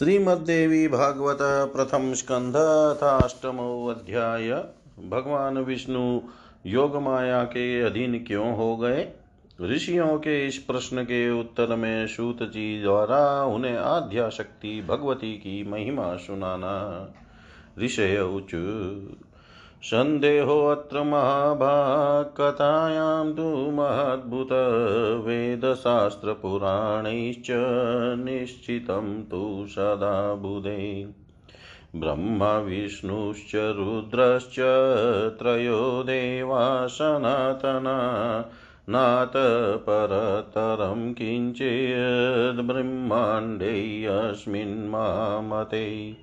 श्रीमद्देवी भागवत प्रथम स्कंध अष्टमो अध्याय भगवान विष्णु योग माया के अधीन क्यों हो गए? ऋषियों के इस प्रश्न के उत्तर में सूत जी द्वारा उन्हें आध्या शक्ति भगवती की महिमा सुनाना। ऋषय उच सन्देहोऽत्र महाभागकथायां तु महद्भुत वेदशास्त्रपुराणैश्च निश्चितं तु सदा बुधे। ब्रह्मा, विष्णुश्च, रुद्रश्च, त्रयो देवा, सनातना, नाथ, परतरं किञ्चिद्ब्रह्माण्डे अस्मिन् मामते।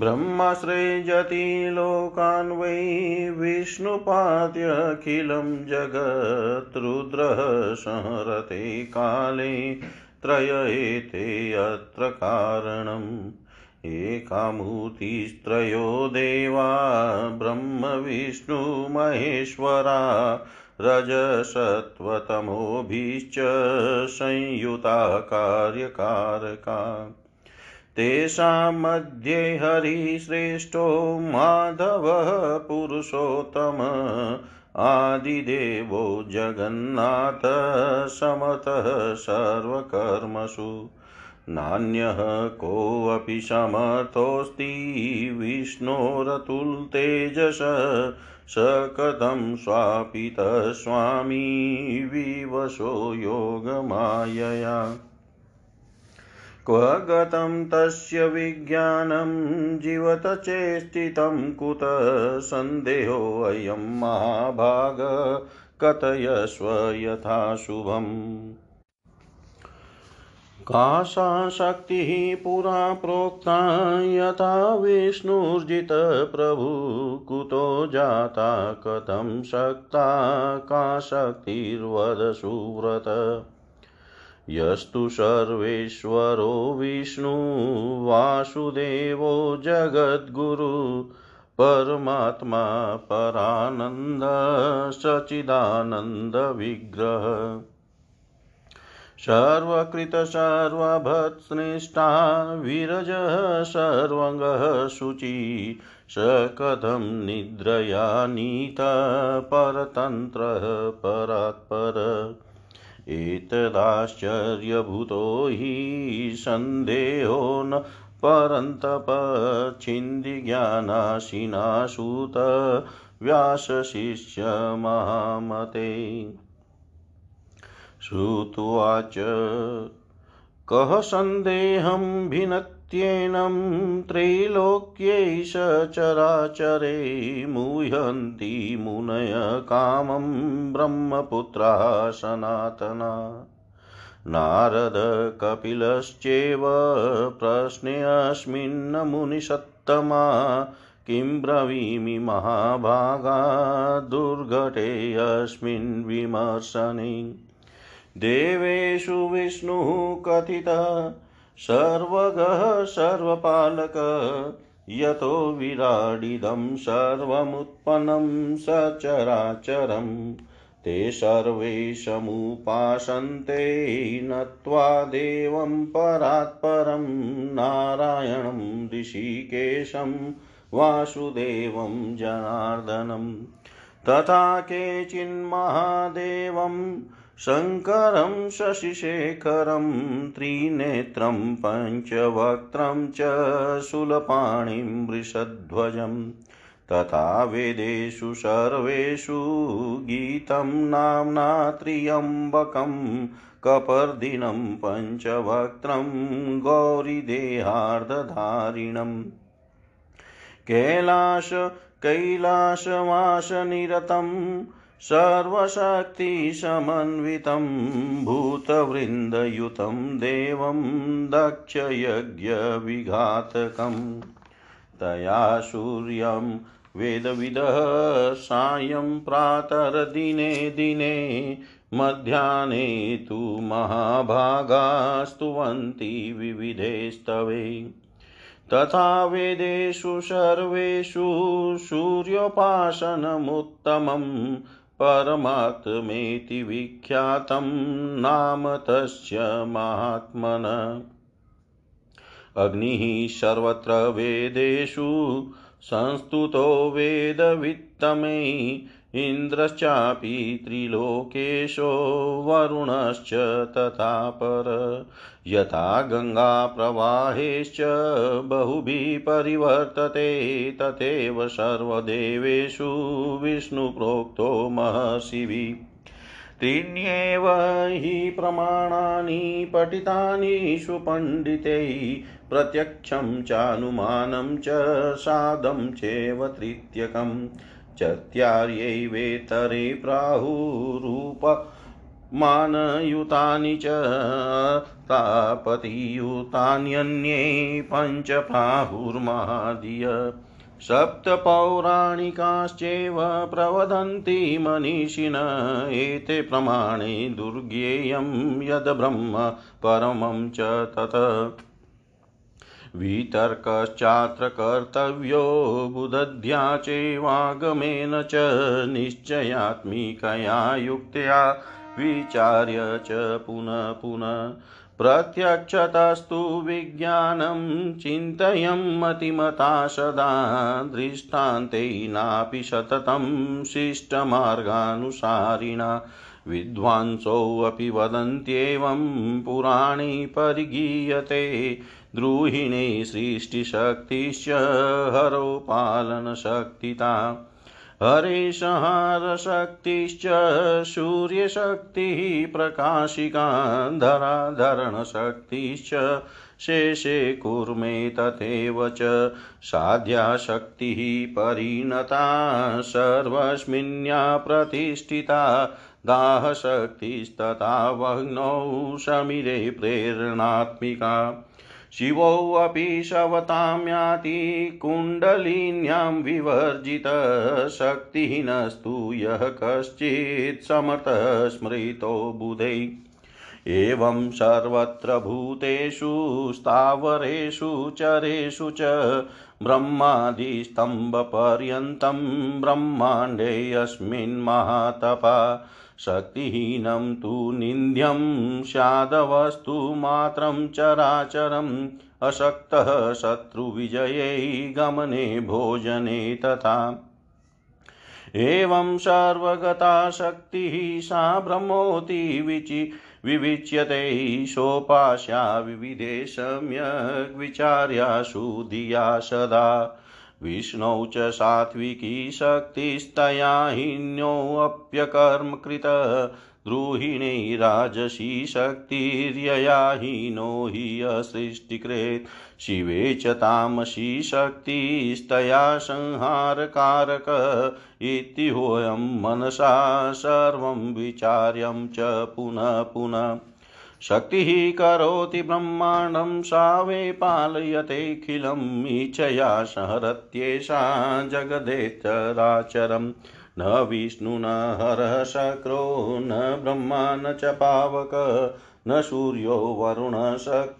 ब्रह्माश्रयजति लोकान् वै विष्णुपात्यखिलं जगत् रुद्रः संहरते काले त्रय एते अत्र कारणम् एकामूर्तिस्त्रयो देवा ब्रह्मविष्णुमहेश्वरा रजसत्त्वतमोभिश्च संयुता कार्यकारका तेषां मध्ये हरिश्रेष्ठो माधवः पुरुषोत्तम आदिदेवो जगन्नाथ समतः सर्वकर्मसु। नान्यः कोऽपि समर्थोऽस्ति विष्णोरतुलतेजस स कथं स्वापितः स्वामी विवशो योगमायया। क्व गतं तस्य विज्ञानं जीवत चेष्टितं कुत सन्देहोऽयं महाभाग कथयस्व यथा शुभम्। का सा शक्तिः पुरा प्रोक्ता यथा विष्णुर्जितप्रभु कुतो जाता कथं शक्ता का शक्तिर्वद सुव्रत यस्तु सर्वेश्वरो विष्णु वासुदेवो जगद्गुरु परमात्मा परानन्द सचिदानन्दविग्रह सर्वकृतसर्वभत्स्निष्ठा विरजः सर्वङ्गः शुचि स कथं निद्रया नीतः परतन्त्रः परात्पर। एतदाश्चर्यभूतो हि सन्देहो न परन्तपच्छिन्दिज्ञानाशिनाशूत व्यासशिष्य महामते श्रुत्वाच कः सन्देहं भिनत् नित्येनं त्रैलोक्यैष चराचरे मुह्यन्ति मुनय कामं ब्रह्मपुत्राः सनातना नारद कपिलश्चैव प्रश्नेऽस्मिन् मुनिषत्तमा किं ब्रवीमि महाभागा दुर्घटेऽस्मिन् विमर्शने। देवेषु विष्णुः कथितः सर्वगः सर्वपालक, यतो विराडिदं सर्वमुत्पन्नं सचराचरं। ते सर्वे समुपासन्ते नत्वा देवं परात्परं, नारायणं ऋषिकेशं, वासुदेवं जनार्दनं। तथा केचिन्महादेवं शङ्करं शशिशेखरं त्रिनेत्रं पञ्चवक्त्रं च शूलपाणिं वृषध्वजं तथा वेदेषु सर्वेषु गीतं नाम्ना त्र्यम्बकं कपर्दिनं पञ्चवक्त्रं गौरीदेहार्धधारिणम् कैलाश कैलासवासनिरतं सर्वशक्तिसमन्वितं भूतवृन्दयुतं देवं दक्षयज्ञविघातकं तया सूर्यं वेदविदः सायं प्रातर्दिने दिने मध्याह्ने तु महाभागास्तुवन्ति विविधे स्तवे तथा वेदेषु सर्वेषु सूर्योपासनमुत्तमम्। परमात्मेति विख्यातं नाम तस्य महात्मन। अग्निः सर्वत्र वेदेषु संस्तुतो वेदवित्तमै इन्द्रश्चापि त्रिलोकेशो वरुणश्च तथा पर। यथा गङ्गाप्रवाहेश्च बहुभिः परिवर्तते, तथैव सर्वदेवेषु विष्णुप्रोक्तो महर्षिभिः। त्रीण्येव हि प्रमाणानि, पठितानि सुपण्डितैः, प्रत्यक्षं चानुमानं च सादं चैव तृतीयकम्। चत्यार्यैवेतरे प्राहुरूपमानयुतानि च तापतियुतान्यन्ये पञ्च प्राहुर्मादिय सप्तपौराणिकाश्चैव प्रवदन्ति मनीषिण एते प्रमाणे दुर्गेयं यद्ब्रह्म परमं च तत् वितर्कश्चात्र कर्तव्यो बुदध्या चैवागमेन च निश्चयात्मिकया युक्त्या विचार्य च पुनः पुनः प्रत्यक्षतस्तु विज्ञानं चिन्तयं मतिमता सदा दृष्टान्तैनापि सततं शिष्टमार्गानुसारिणा विद्वांसोऽपि वदन्त्येवं पुराणे परिगीयते द्रुहिणे सृष्टिशक्तिश्च हरे संहारशक्तिश्च सूर्यशक्तिः प्रकाशिका, धराधरणशक्तिश्च शेषे कुर्मे तथैव च साध्याशक्तिः परिणता, सर्वस्मिन्या प्रतिष्ठिता। दाहशक्तिस्तथा वह्नौ समिरे प्रेरणात्मिका। शिवोऽपि शवतां याति कुण्डलिन्यां विवर्जितशक्तिहीनस्तु यः कश्चित् समर्थः स्मृतो बुधै। एवं सर्वत्र भूतेषु, स्थावरेषु, चरेषु च ब्रह्मादिस्तम्भपर्यन्तं ब्रह्माण्डेऽस्मिन् महातपा। शक्तिहीनं तु निन्द्यं स्यादवस्तु मात्रं चराचरम् अशक्तः शत्रुविजये गमने भोजने तथा। एवं सर्वगता शक्तिः सा ब्रह्मोति विचि विविच्यते सोपास्या विविधे सम्यग् विचार्यासु धिया सदा। विष्णौ च सात्विकी शक्तिस्तया हीन्योऽप्यकर्मकृत द्रुहिणी राजसी शक्तिर्यया हीनो हि असृष्टिकृत्। शिवे च तामसी शक्तिस्तया संहारकारक। इत्युहोऽयं मनसा सर्वं विचार्यं च पुनः पुनः। शक्तिः करोति ब्रह्माण्डं सा वै पालयतेऽखिलम् इच्छया संहरत्येषा जगदेतराचरम् न विष्णु, न हरः शक्रो, न ब्रह्मा, न च पावक, न सूर्यो वरुणशक्त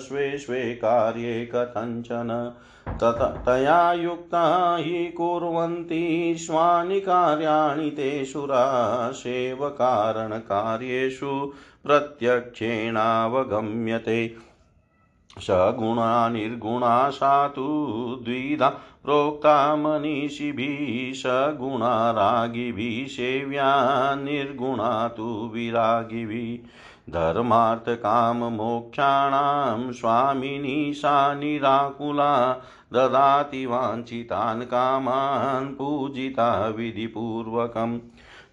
स्वे स्वे कार्ये कथञ्चन। तत तया युक्ता हि कुर्वन्ति स्वानि कार्याणि ते सुरा सेवकारणकार्येषु प्रत्यक्षेणावगम्यते। सगुणा निर्गुणा सा तु द्विधा प्रोक्ता मनीषिभिः सगुणा रागिभिः, सेव्या निर्गुणा तु विरागिभिः। धर्मार्थकाममोक्षाणां स्वामिनी सा निराकुला ददाति वाञ्छितान् कामान् पूजिता विधिपूर्वकम्।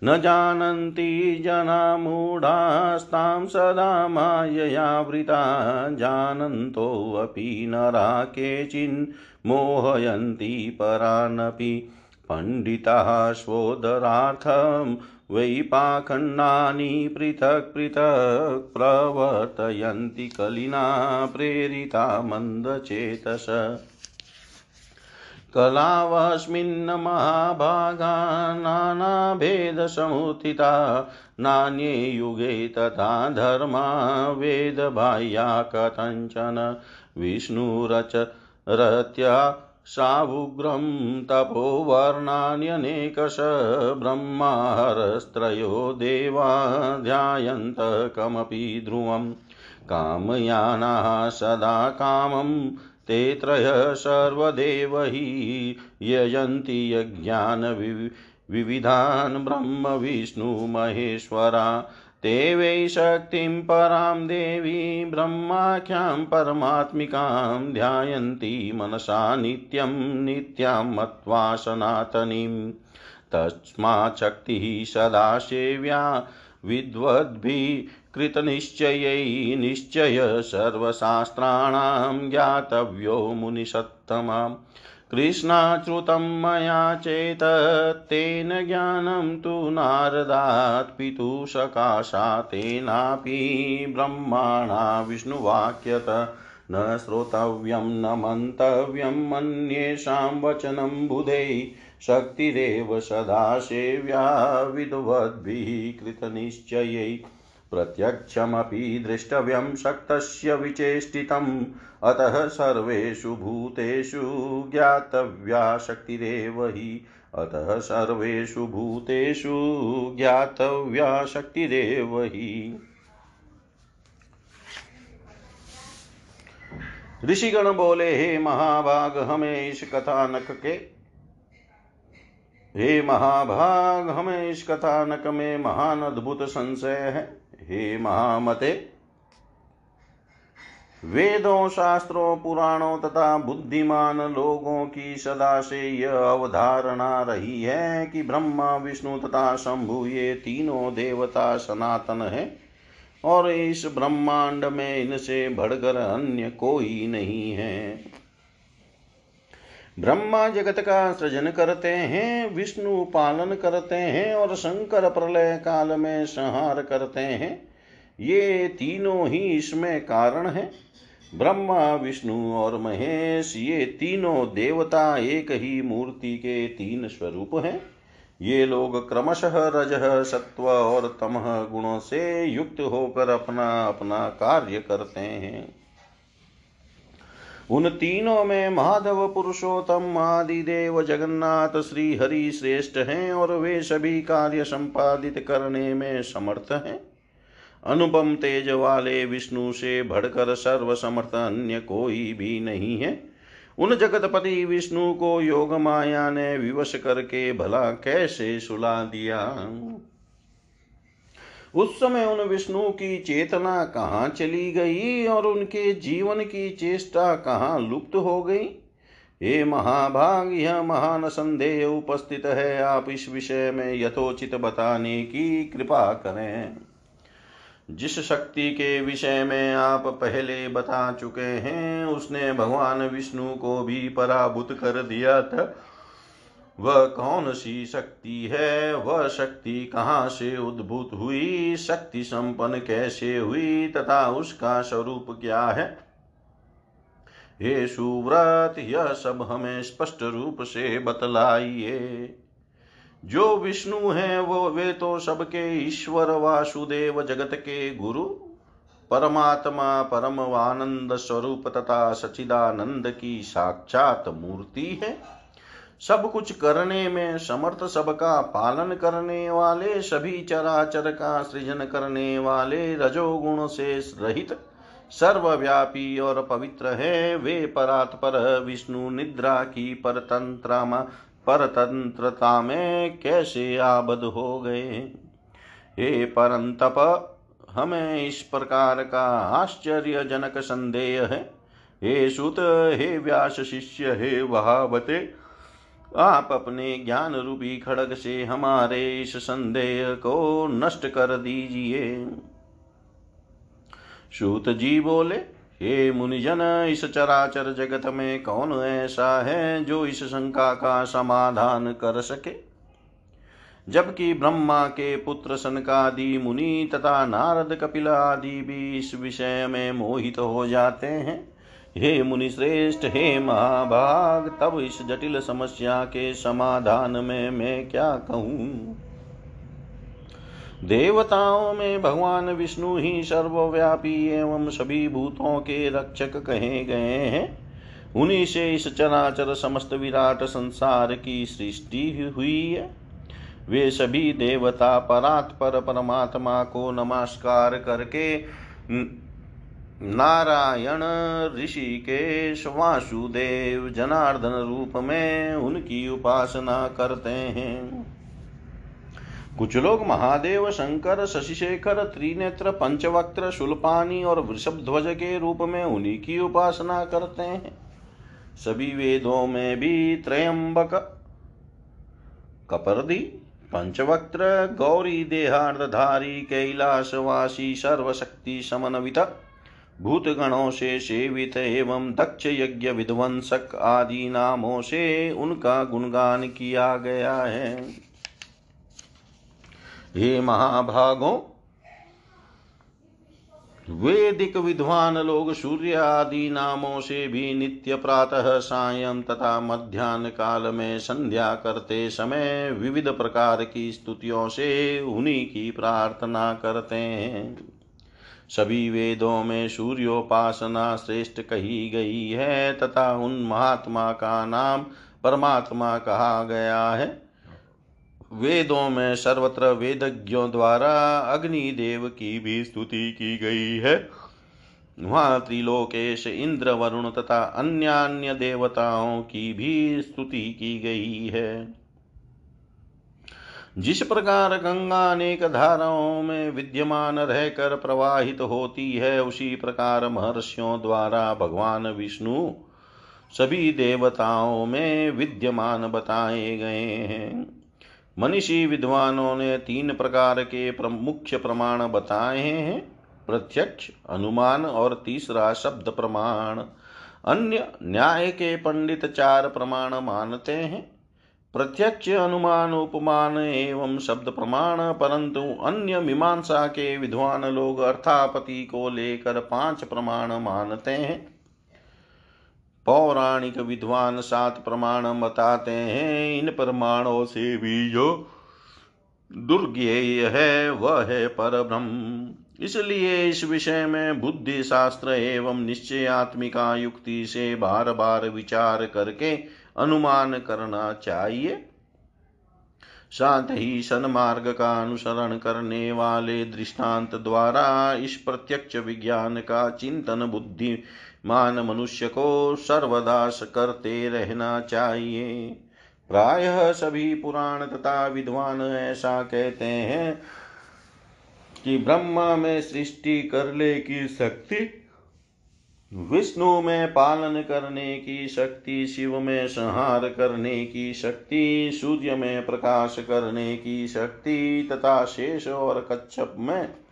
न जानन्ति जना मूढास्तां सदा माययावृता जानन्तोऽपि नरा केचिन्मोहयन्ति परानपि। पण्डिताः स्वोदरार्थं वै पाखण्डानि पृथक् पृथक् प्रवर्तयन्ति कलिना प्रेरिता मन्दचेतस। कलावस्मिन् महाभागा नानाभेदसमुत्थिता, नान्ये युगे तथा धर्मा वेदबाह्या कथञ्चन विष्णुरचरत्या सावुग्रं तपोवर्णान्यनेकश ब्रह्माहरस्त्रयो देवा ध्यायन्त कमपि ध्रुवम् कामयानाः सदा कामं, ते त्रयः सर्वदेव हि यजन्ति यज्ञानवि विविधान् ब्रह्मविष्णुमहेश्वरा। वै शक्तिं परां देवी ब्रह्माख्यां परमात्मिकां ध्यायन्ति मनसा नित्यं नित्यां मत्वा सनातनीं। तस्मात् शक्तिः सदा सेव्या विद्वद्भिः निश्चय सर्वशास्त्राणां ज्ञातव्यो मुनिसत्तमाम् कृष्णाच्युतं मया चेतत्तेन ज्ञानं तु नारदात् पितुः सकाशातेनापि ब्रह्माणा विष्णुवाक्यत, न श्रोतव्यं, न मन्तव्यम् अन्येषां वचनं बुधे, शक्तिरेव सदा सेव्या, विद्वद्भिः कृतनिश्चयै। प्रत्यक्षमपि द्रष्टव्यं, शक्तस्य विचेष्टितम् अतः सर्वेषु भूतेषु ज्ञातव्या शक्तिरेव हि। अतः सर्वेषु भूतेषु ज्ञातव्या शक्तिरेव हि। ऋषिगण बोले, हे महाभाग, हमें इस कथानक के हे महाभाग, हमें इस कथानक में महान अद्भुत संशय है। हे महामते वेदों, शास्त्रों, पुराणों तथा बुद्धिमान लोगों की सदा से यह अवधारणा रही है कि ब्रह्मा, विष्णु तथा शंभु ये तीनों देवता सनातन है और इस ब्रह्मांड में इनसे बढ़कर अन्य कोई नहीं है। ब्रह्मा जगत का सृजन करते हैं, विष्णु पालन करते हैं और शंकर प्रलय काल में संहार करते हैं। ये तीनों ही इसमें कारण है। ब्रह्मा, विष्णु और महेश, ये तीनों देवता एक ही मूर्ति के तीन स्वरूप हैं। ये लोग क्रमशः रज, सत्व और तमह गुणों से युक्त होकर अपना अपना कार्य करते हैं। उन तीनों में माधव पुरुषोत्तम आदि देव जगन्नाथ, श्री हरि श्रेष्ठ हैं और वे सभी कार्य संपादित करने में समर्थ हैं। अनुपम तेज वाले विष्णु से बढ़कर सर्वसमर्थ अन्य कोई भी नहीं है। उन जगतपति विष्णु को योग माया ने विवश करके भला कैसे सुला दिया? उस समय उन विष्णु की चेतना कहाँ चली गई और उनके जीवन की चेष्टा कहाँ लुप्त हो गई? हे महाभाग, यह महान संदेह उपस्थित है। आप इस विषय में यथोचित बताने की कृपा करें। जिस शक्ति के विषय में आप पहले बता चुके हैं, उसने भगवान विष्णु को भी पराभूत कर दिया था। वह कौन सी शक्ति है? वह शक्ति कहाँ से उद्भूत हुई? शक्ति संपन्न कैसे हुई? तथा उसका स्वरूप क्या है? हे सुव्रत, यह सब हमें स्पष्ट रूप से बतलाइए। जो विष्णु हैं वो, वे तो सबके ईश्वर वासुदेव जगत के गुरु। परमात्मा परमवानंद स्वरूप तथा सचिदानंद की साक्षात मूर्ति है। सब कुछ करने में, समर्थ सबका पालन करने वाले, सभी चराचर का सृजन करने वाले, रजोगुण से रहित, सर्वव्यापी और पवित्र है। वे परात्पर विष्णु निद्रा की परतंत्रमा परतंत्रता में कैसे आबद हो गए। हे परंतप, हमें इस प्रकार का आश्चर्यजनक संदेह है। हे सुत, हे व्यास शिष्य, हे वहावते आप अपने ज्ञान रूपी खड़ग से हमारे इस संदेह को नष्ट कर दीजिए। सूत जी बोले हे मुनिजन, इस चराचर जगत में कौन ऐसा है जो इस शंका का समाधान कर सके? जबकि ब्रह्मा के पुत्र सनकादि मुनि तथा नारद कपिल आदि भी इस विषय में मोहित हो जाते हैं। हे मुनि श्रेष्ठ, हे महाभाग, तब इस जटिल समस्या के समाधान में मैं क्या कहूँ? देवताओं में भगवान विष्णु ही सर्वव्यापी एवं सभी भूतों के रक्षक कहे गए हैं। उन्हीं से इस चराचर समस्त विराट संसार की सृष्टि हुई है। वे सभी देवता परात्पर परमात्मा को नमस्कार करके नारायण, ऋषिकेश, वासुदेव, जनार्दन रूप में उनकी उपासना करते हैं। कुछ लोग महादेव, शंकर, शशिशेखर, त्रिनेत्र, पंचवक्त्र शुल्पानी और वृषभ ध्वज के रूप में उन्हीं की उपासना करते हैं। सभी वेदों में भी त्रयंबक, कपर्दी, पंचवक्त्र, गौरी देहार्धधारी, कैलाशवासी, सर्वशक्ति समन्वित, भूतगणों से सेवित एवं दक्ष यज्ञ विध्वंसक आदि नामों से उनका गुणगान किया गया है। हे महाभागों, वेदिक विद्वान लोग सूर्य आदि नामों से भी नित्य प्रातः सायं तथा मध्यान्ह काल में संध्या करते समय विविध प्रकार की स्तुतियों से उन्हीं की प्रार्थना करते हैं। सभी वेदों में सूर्योपासना श्रेष्ठ कही गई है तथा उन महात्मा का नाम परमात्मा कहा गया है। वेदों में सर्वत्र वेदज्ञों द्वारा अग्निदेव की भी स्तुति की गई है। वहाँ त्रिलोकेश, इंद्र, वरुण तथा अन्य अन्य देवताओं की भी स्तुति की गई है। जिस प्रकार गंगा अनेक धाराओं में विद्यमान रहकर प्रवाहित होती है, उसी प्रकार महर्षियों द्वारा भगवान विष्णु सभी देवताओं में विद्यमान बताए गए हैं। मनीषी विद्वानों ने तीन प्रकार के मुख्य प्रमाण बताए हैं। प्रत्यक्ष, अनुमान और तीसरा शब्द प्रमाण। अन्य, न्याय के पंडित चार प्रमाण मानते हैं। प्रत्यक्ष, अनुमान, उपमान एवं शब्द प्रमाण, परंतु अन्य मीमांसा के विद्वान लोग अर्थापति को लेकर पाँच प्रमाण मानते हैं। पौराणिक विद्वान सात प्रमाण बताते हैं, इन प्रमाणों से भी जो दुर्ज्ञेय है, वह है पर ब्रह्म इसलिए इस विषय में बुद्धि शास्त्र एवं निश्चयात्मिका युक्ति से बार बार विचार करके अनुमान करना चाहिए। साथ ही सन्मार्ग का अनुसरण करने वाले दृष्टांत द्वारा इस प्रत्यक्ष विज्ञान का चिंतन बुद्धि मान मनुष्य को सर्वदास करते रहना चाहिए। प्रायः सभी पुराण तथा विद्वान ऐसा कहते हैं कि ब्रह्मा में सृष्टि करने की शक्ति, विष्णु में पालन करने की शक्ति, शिव में संहार करने की शक्ति, सूर्य में प्रकाश करने की शक्ति तथा शेष और कच्छप में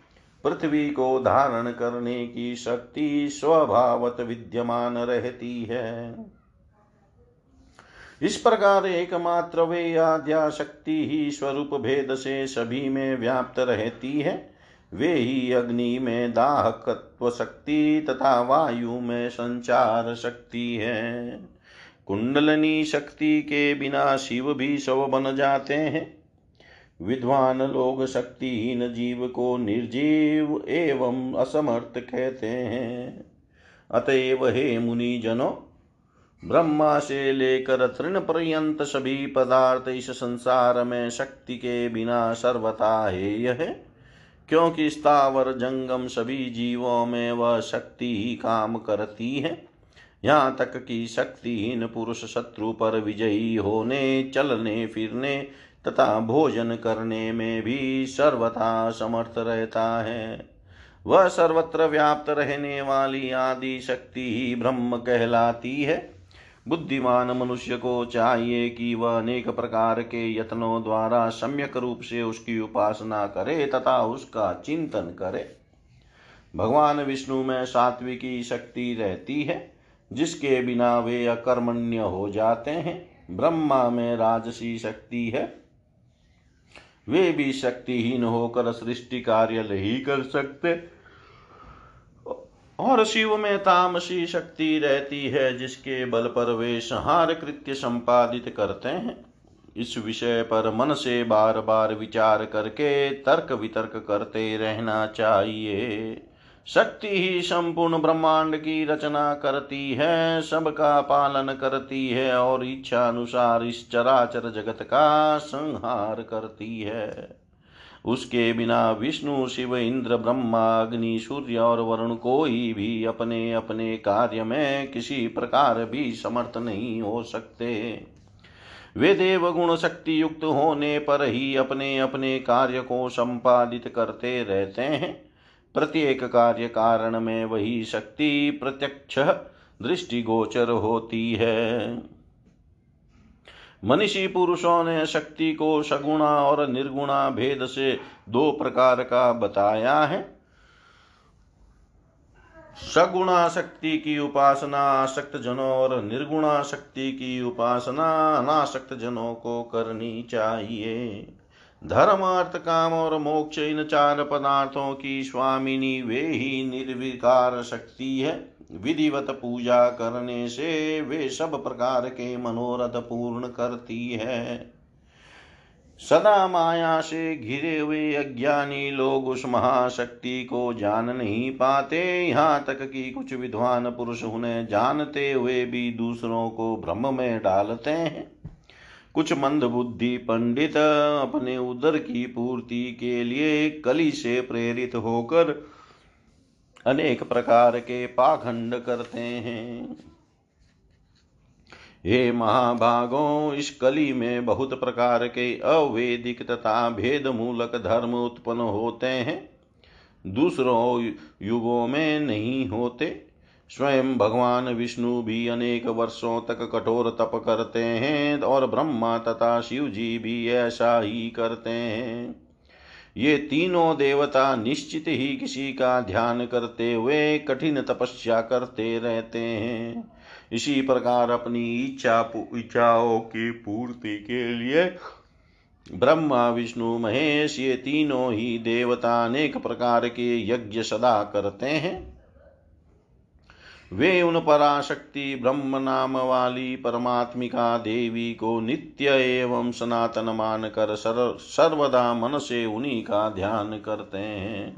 पृथ्वी को धारण करने की शक्ति स्वभावत विद्यमान रहती है। इस प्रकार एकमात्र वे आद्या शक्ति ही स्वरूप भेद से सभी में व्याप्त रहती है। वे ही अग्नि में दाहकत्व शक्ति तथा वायु में संचार शक्ति है। कुंडलनी शक्ति के बिना शिव भी शव बन जाते हैं। विद्वान लोग शक्तिहीन जीव को निर्जीव एवं असमर्थ कहते हैं। अतएव हे मुनि जनो ब्रह्मा से लेकर तृण पर्यंत सभी पदार्थ इस संसार में शक्ति के बिना सर्वथा हेय है, क्योंकि स्थावर जंगम सभी जीवों में वह शक्ति ही काम करती है। यहाँ तक कि शक्तिहीन पुरुष शत्रु पर विजयी होने, चलने, फिरने तथा भोजन करने में भी सर्वथा समर्थ रहता है। वह सर्वत्र व्याप्त रहने वाली आदि शक्ति ही ब्रह्म कहलाती है। बुद्धिमान मनुष्य को चाहिए कि वह अनेक प्रकार के यत्नों द्वारा सम्यक रूप से उसकी उपासना करे तथा उसका चिंतन करे। भगवान विष्णु में सात्विकी शक्ति रहती है, जिसके बिना वे अकर्मण्य हो जाते हैं। ब्रह्मा में राजसी शक्ति है। वे भी शक्तिहीन होकर सृष्टि कार्य नहीं कर सकते। और शिव में तामसी शक्ति रहती है, जिसके बल पर वे संहार कृत्य संपादित करते हैं। इस विषय पर मन से बार बार विचार करके तर्क वितर्क करते रहना चाहिए। शक्ति ही संपूर्ण ब्रह्मांड की रचना करती है, सबका पालन करती है और इच्छा अनुसार इस चराचर जगत का संहार करती है। उसके बिना विष्णु, शिव, इंद्र, ब्रह्मा, अग्नि, सूर्य और वरुण कोई भी अपने अपने कार्य में किसी प्रकार भी समर्थ नहीं हो सकते। वे देव गुण शक्ति युक्त होने पर ही अपने अपने कार्य को संपादित करते रहते हैं। प्रत्येक कार्य कारण में वही शक्ति प्रत्यक्ष दृष्टिगोचर होती है। मनीषी पुरुषों ने शक्ति को सगुणा और निर्गुणा भेद से दो प्रकार का बताया है। सगुणा शक्ति की उपासना आसक्त जनों और निर्गुणा शक्ति की उपासना अनासक्त जनों को करनी चाहिए। धर्म अर्थ काम और मोक्ष इन चार पदार्थों की स्वामिनी वे ही निर्विकार शक्ति है। विधिवत पूजा करने से वे सब प्रकार के मनोरथ पूर्ण करती है। सदा माया से घिरे हुए अज्ञानी लोग उस महाशक्ति को जान नहीं पाते। यहाँ तक कि कुछ विद्वान पुरुष उन्हें जानते हुए भी दूसरों को भ्रम में डालते हैं। कुछ मंद बुद्धि पंडित अपने उदर की पूर्ति के लिए कली से प्रेरित होकर अनेक प्रकार के पाखंड करते हैं। हे महाभागों, इस कली में बहुत प्रकार के अवैदिक तथा भेद मूलक धर्म उत्पन्न होते हैं। दूसरों युगों में नहीं होते। स्वयं भगवान विष्णु भी अनेक वर्षों तक कठोर तप करते हैं और ब्रह्मा तथा शिव जी भी ऐसा ही करते हैं। ये तीनों देवता निश्चित ही किसी का ध्यान करते हुए कठिन तपस्या करते रहते हैं। इसी प्रकार अपनी इच्छा इच्छाओं की पूर्ति के लिए ब्रह्मा, विष्णु, महेश ये तीनों ही देवता अनेक प्रकार के यज्ञ सदा करते हैं। वे उन पराशक्ति ब्रह्म नाम वाली परमात्मिका देवी को नित्य एवं सनातन मान कर सर, सर्वदा मन से उन्हीं का ध्यान करते हैं।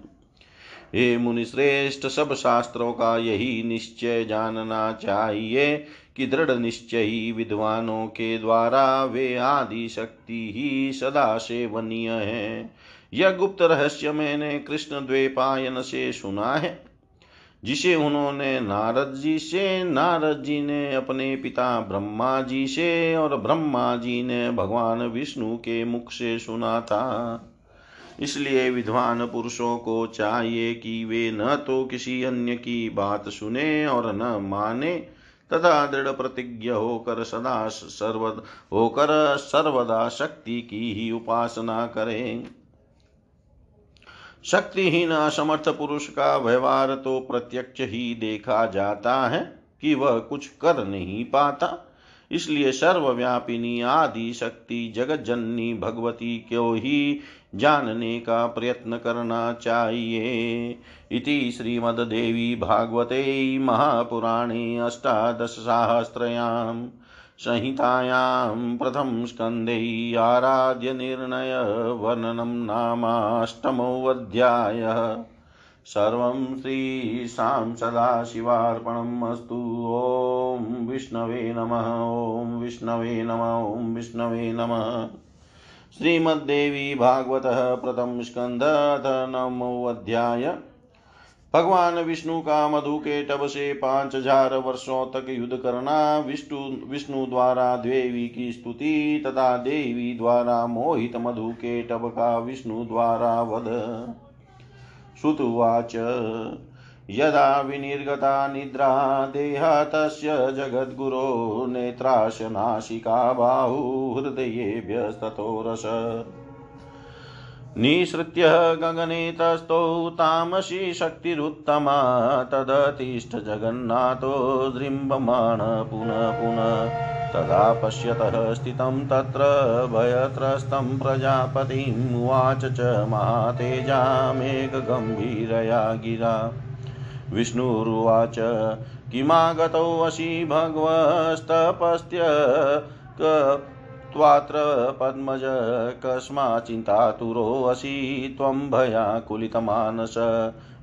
हे मुनि श्रेष्ठ सब शास्त्रों का यही निश्चय जानना चाहिए कि दृढ़ निश्चय ही विद्वानों के द्वारा वे आदि शक्ति ही सदा सेवनीय है। यह गुप्त रहस्य मैंने कृष्ण द्वेपायन से सुना है। जिसे उन्होंने नारद जी से, नारद जी ने अपने पिता ब्रह्मा जी से और ब्रह्मा जी ने भगवान विष्णु के मुख से सुना था। इसलिए विद्वान पुरुषों को चाहिए कि वे न तो किसी अन्य की बात सुने और न माने, तथा दृढ़ प्रतिज्ञ होकर सदा सर्व होकर सर्वदा शक्ति की ही उपासना करें। शक्तिहीन असमर्थ पुरुष का व्यवहार तो प्रत्यक्ष ही देखा जाता है कि वह कुछ कर नहीं पाता। इसलिए सर्वव्यापिनी आदि शक्ति जगत जननी भगवती को ही जानने का प्रयत्न करना चाहिए? इति श्रीमद्देवी भागवते महापुराणे अष्टादशसाहस्रयाम्। संहितायां प्रथमस्कन्धे आराध्यनिर्णयवर्णनं नामाष्टमोऽध्यायः। सर्वं श्रीशां सदाशिवार्पणम् अस्तु। ॐ विष्णवे नमः, ॐ विष्णवे नमः, ॐ विष्णवे नमः। श्रीमद्देवी भागवतः प्रथम स्कंध नमोऽध्याय भगवान विष्णु का मधु के टब से पाँच हज़ार वर्षों तक युद्ध करना, विष्णु विष्णु द्वारा देवी की स्तुति तथा देवी द्वारा मोहित मधु के टब का विष्णु द्वारा वध। श्रुतुवाच यदा विनिर्गता निद्रा देहा तस्य जगद्गुरो नेत्राशनाशिका बाहु हृदयेभ्यस्ततो रस। निःसृत्य गगने तस्थौ तामसी शक्तिरुत्तमा तदतिष्ठ जगन्नाथो दृम्बमाण पुनः पुनः तदा पश्यतः स्थितं तत्र भयत्रस्तं प्रजापतिम् उवाच च महातेजा मेघगम्भीरया गिरा। विष्णुरुवाच किमागतोऽसि भगवस्तपस्त्य त्वात्र पद्मज कस्माच्चिन्तातुरोऽसि त्वं भयाकुलितमानस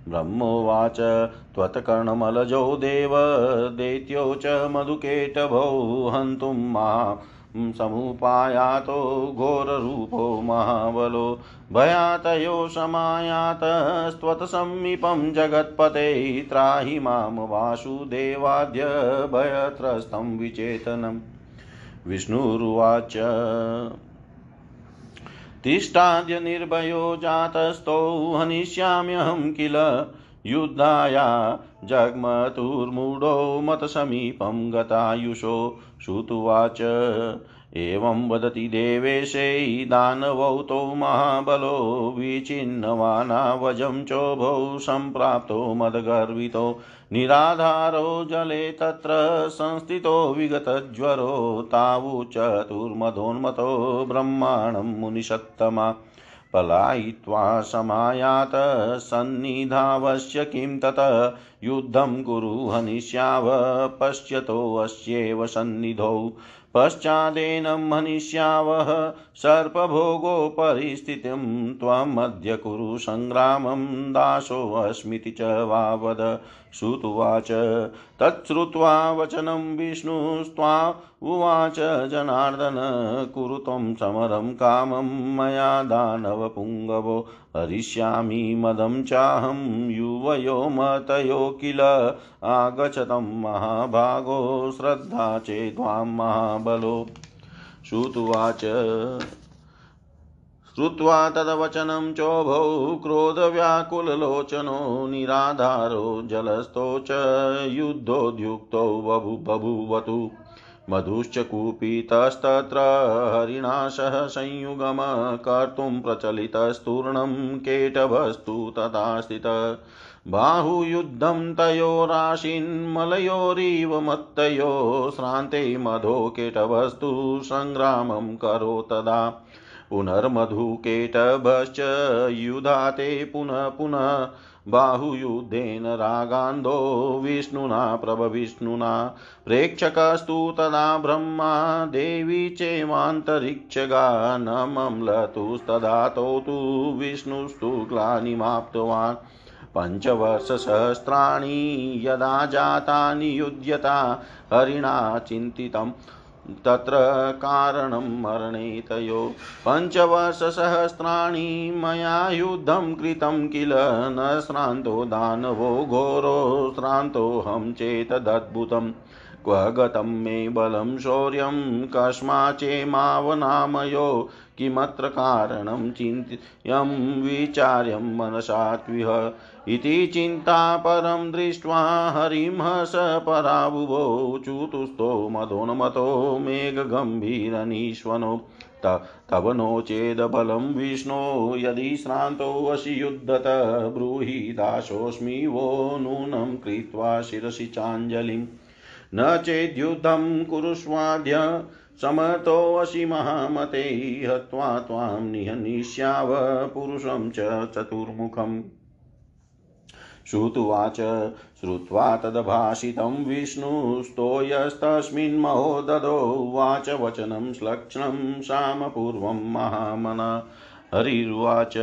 ब्रह्मोवाच, त्वत्कर्णमलजो देव, दैत्यो च मधुकेटभौ हन्तुं मा समुपायातो घोररूपो महाबलो। भयातयो समायातस्त्वत्समीपं जगत्पते त्राहि माँ वासुदेवाद्य भयत्रस्तं विचेतनम्। विष्णुरुवाच। तिष्ठाद्य निर्भयो जातस्थौ हनिष्याम्यहं किल? युद्धाया जग्मतुर्मूढो मतसमीपं गतायुषो श्रुतुवाच। एवं वदति देवेशै दानवौ तौ महाबलो विचिन्नवानावजं चोभौ सम्प्राप्तो मदगर्वितो निराधारो जले तत्र संस्थितो विगतज्वरो तावुचतुर्मदोन्मतो ब्रह्माणं मुनिषत्तमा पलायित्वा समायात सन्निधावस्य किं तत युद्धं कुरु हनिष्याव सन्निधौ पश्चादेनं हनिष्यावः वह त्वमद्य कुरु सङ्ग्रामं दासोस्मी च वा वद श्रुत्वाच। तच्छ्रुत्वा वचनं विष्णुस्त्वा उवाच, जनार्दन, कुरु त्वं समरं कामं, मया दानवपुङ्गवो हरिष्यामि मदं चाहं, युवयो मतयो किल? आगच्छतं महाभागो, श्रद्धा चेद्वां महाबलो। श्रुत्वाच। श्रुत्वा तद्वचनं चोभौ क्रोधव्याकुललोचनो निराधारो जलस्थो च युद्धोद्युक्तौ बभु बभूवतु। मधुश्च कूपितस्तत्र हरिणा सह संयुगम कर्तुं प्रचलितस्तूर्णं केटभस्तु तथा स्थित बाहुयुद्धं तयोराशीन्मलयोरिव मत्तयो श्रान्ते मधो केटभस्तु सङ्ग्रामं करो तदा। पुनर्मधुकेटभश्च युधाते पुनः पुनः बाहुयुद्धेन रागान्धो विष्णुना, प्रभविष्णुना। प्रेक्षकस्तु तदा ब्रह्मा, देवी चैवान्तरिक्षगा न मम्लतुस्तदातौ तु विष्णुस्तु ग्लानिमाप्तवान् पञ्चवर्षसहस्राणि यदा जातानि युध्यता हरिणा चिन्तितम्। तत्र कारणं मरणेतयो। पञ्चवर्षसहस्राणि मया युद्धं कृतं किल? न श्रान्तो दानवो घोरो, श्रान्तोऽहं चेतदद्भुतम्। क्व गतं मे बलं शौर्यं कस्माचेमावनामयो किमत्र कारणं चिन्त्यं विचार्यं मनसात्विह। इति चिन्ता परं दृष्ट्वा हरिंहस पराबुभो चुतुस्थो मदोन्मतो मेघगम्भीरनीश्वनो। तव नो चेदबलं विष्णो, यदि श्रान्तोऽसि युद्धत ब्रूहि दासोऽस्मि वो नूनं कृत्वा शिरसि चाञ्जलिम् न चेद्युद्धं कुरुष्वाद्य समर्थोऽसि महामते हत्वा त्वां निहनिष्याव पुरुषं च चतुर्मुखम्। श्रुत्वाच, श्रुत्वा तद्भाषितं विष्णुस्तोयस्तस्मिन्महो ददो वाच वचनं श्लक्ष्णं सामपूर्वं महामना। हरिर्वाच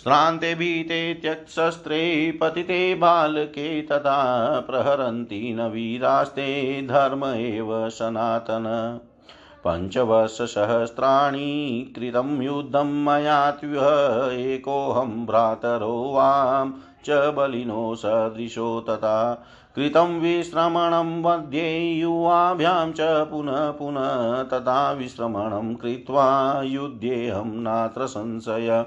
श्रान्ते भीते त्यक्शस्त्रे पतिते बालके तथा प्रहरन्ति न वीरास्ते धर्म एव सनातन। पञ्चवर्षसहस्राणि कृतं युद्धं मयात्व्यः एकोऽहं भ्रातरो वां च बलिनो सदृशो तथा। कृतं विश्रमणं मध्ये युवाभ्यां च पुनः पुनः तथा विश्रमणं कृत्वा युध्येऽहं नात्र संशय।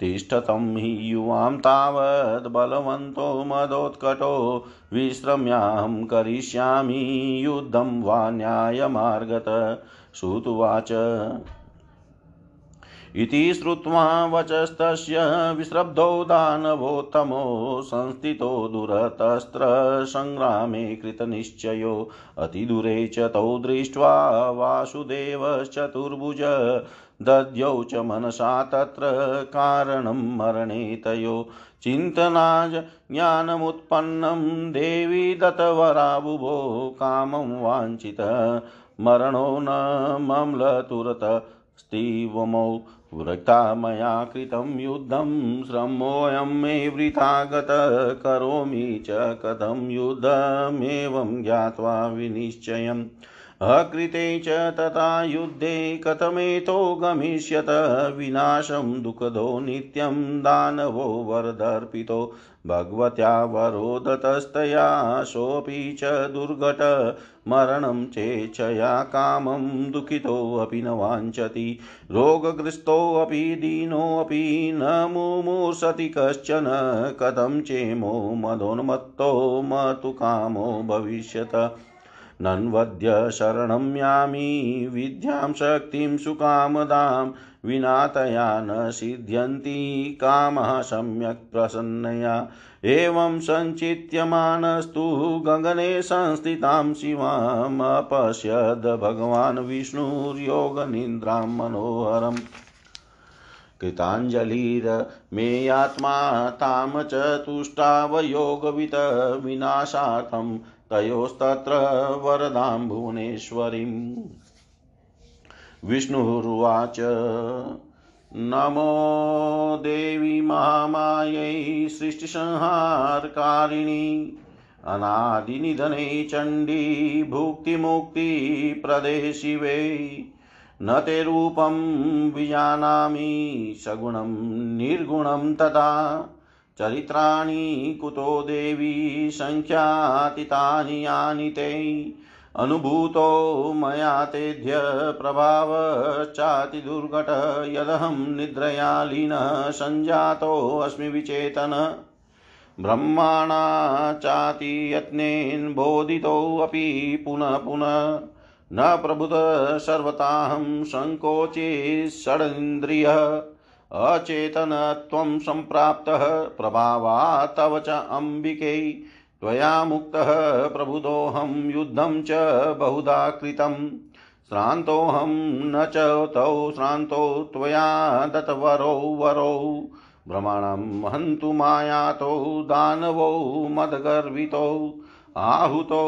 तिष्ठतं हि युवां तावद् बलवन्तो मदोत्कटो, विश्रम्याहं करिष्यामि युद्धं वा न्यायमार्गत। श्रुत्वाच इति श्रुत्वा वचस्तस्य विश्रब्धो दानवोत्तमो संस्थितो दुरतस्त्रसङ्ग्रामे कृतनिश्चयो। अतिदूरे च तौ दृष्ट्वा वासुदेवश्चतुर्भुज। दद्यौ च मनसा तत्र कारणं मरणे तयो चिन्तनाज ज्ञानमुत्पन्नं देवी दत्तवराबुभो कामं वाञ्छित। मरणो न मम्लतुरतस्तीवमौ वृक्ता मया कृतं युद्धं श्रमोऽयं मे वृथा गत। करोमि च कथं युद्धमेवं ज्ञात्वा विनिश्चयम्। अकृते च तथा युद्धे कथमेतो गमिष्यत। विनाशं दुःखदो नित्यं दानवो वरदर्पितो। भगवत्या वरोदतस्तया सोऽपि च दुर्घट मरणं चेच्छया कामं दुःखितोऽपि न वाञ्छति। रोगग्रस्तोऽपि दीनोऽपि न मुमूर्षति कश्चन। कथं चेमो मदोन्मत्तो मतु कामो भविष्यत। नन्वद्य शरणं यामि, विद्यां शक्तिं सुकामदां विना तया न सिद्ध्यन्ति, कामः सम्यक् प्रसन्नया। एवं सञ्चित्यमानस्तु गगने संस्थितां शिवामपश्यद् भगवान् विष्णुर्योगनिन्द्रां मनोहरम्। कृताञ्जलिर्मेयात्मा तां च तुष्टावयोगवित तयोस्तत्र वरदां भुवनेश्वरीम् विष्णुरुवाच, नमो देवी महामायै सृष्टिसंहारकारिणी, अनादिनिधने चण्डी भुक्तिमुक्तिप्रदे शिवे। न ते रूपं विजानामि, सगुणं निर्गुणं तथा चरित्राणि कुतो देवी सङ्ख्यातीतानि यानि ते अनुभूतो मया तेद्य प्रभावश्चातिदुर्घट यदहं निद्रया लीनः सञ्जातोऽस्मि विचेतन। ब्रह्माणा चाति यत्नेन बोधितोऽपि पुनः पुनः न प्रबुध सर्वताहं सङ्कोचे षडिन्द्रियः। अचेतनत्वं सम्प्राप्तः प्रभावा तव च अम्बिके त्वया मुक्तः प्रबुदोऽहं युद्धं च बहुधा कृतं श्रान्तोऽहं न च तौ श्रान्तो त्वया दत्तवरौ वरौ। भ्रमणं हन्तु मायातौ, दानवौ मदगर्वितौ। आहुतो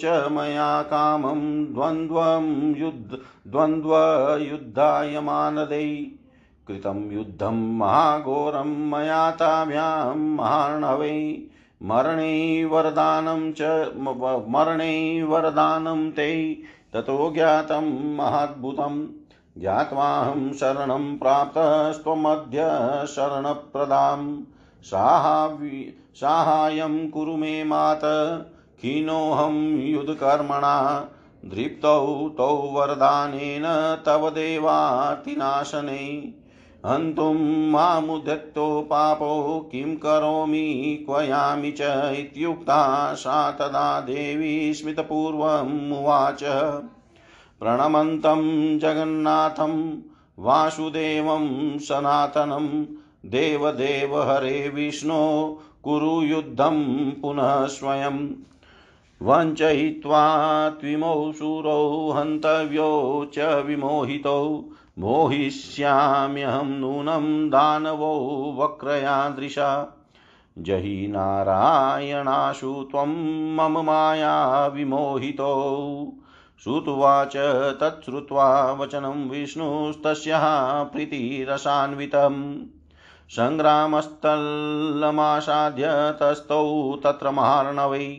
च मया कामं द्वन्द्वं युद्ध द्वन्द्वयुद्धाय मानदै कृतं युद्धं महाघोरं मया ताभ्यां महार्णवै, मरणे वरदानं च मरणे वरदानं ते, ततो ज्ञातं महाद्भुतं। ज्ञात्वाहं शरणं प्राप्तस्त्वमद्य शरणप्रदां। साहावि साहाय्यं कुरु मे मात, खीनोऽहं युधकर्मणा दृप्तौ तौ वरदानेन तव देवातिनाशने। हन्तुं मामुदत्तो पापो किं करोमि, क्वयामि च इत्युक्ता सा तदा देवी स्मितपूर्वमुवाच प्रणमन्तं जगन्नाथं, वासुदेवं सनातनं देवदेव हरे विष्णो कुरु युद्धं पुनः स्वयं। वञ्चयित्वा त्विमौ शूरौ हन्तव्यौ च विमोहितौ। मोहिष्याम्यहं नूनं दानवो वक्रयादृशा। जहि नारायणाशु त्वं मम माया विमोहितो। श्रुत्वाच तच्छ्रुत्वा वचनं विष्णुस्तस्याः प्रीतिरसान्वितम्। सङ्ग्रामस्थलमासाद्य तस्थौ तत्र महार्णवै।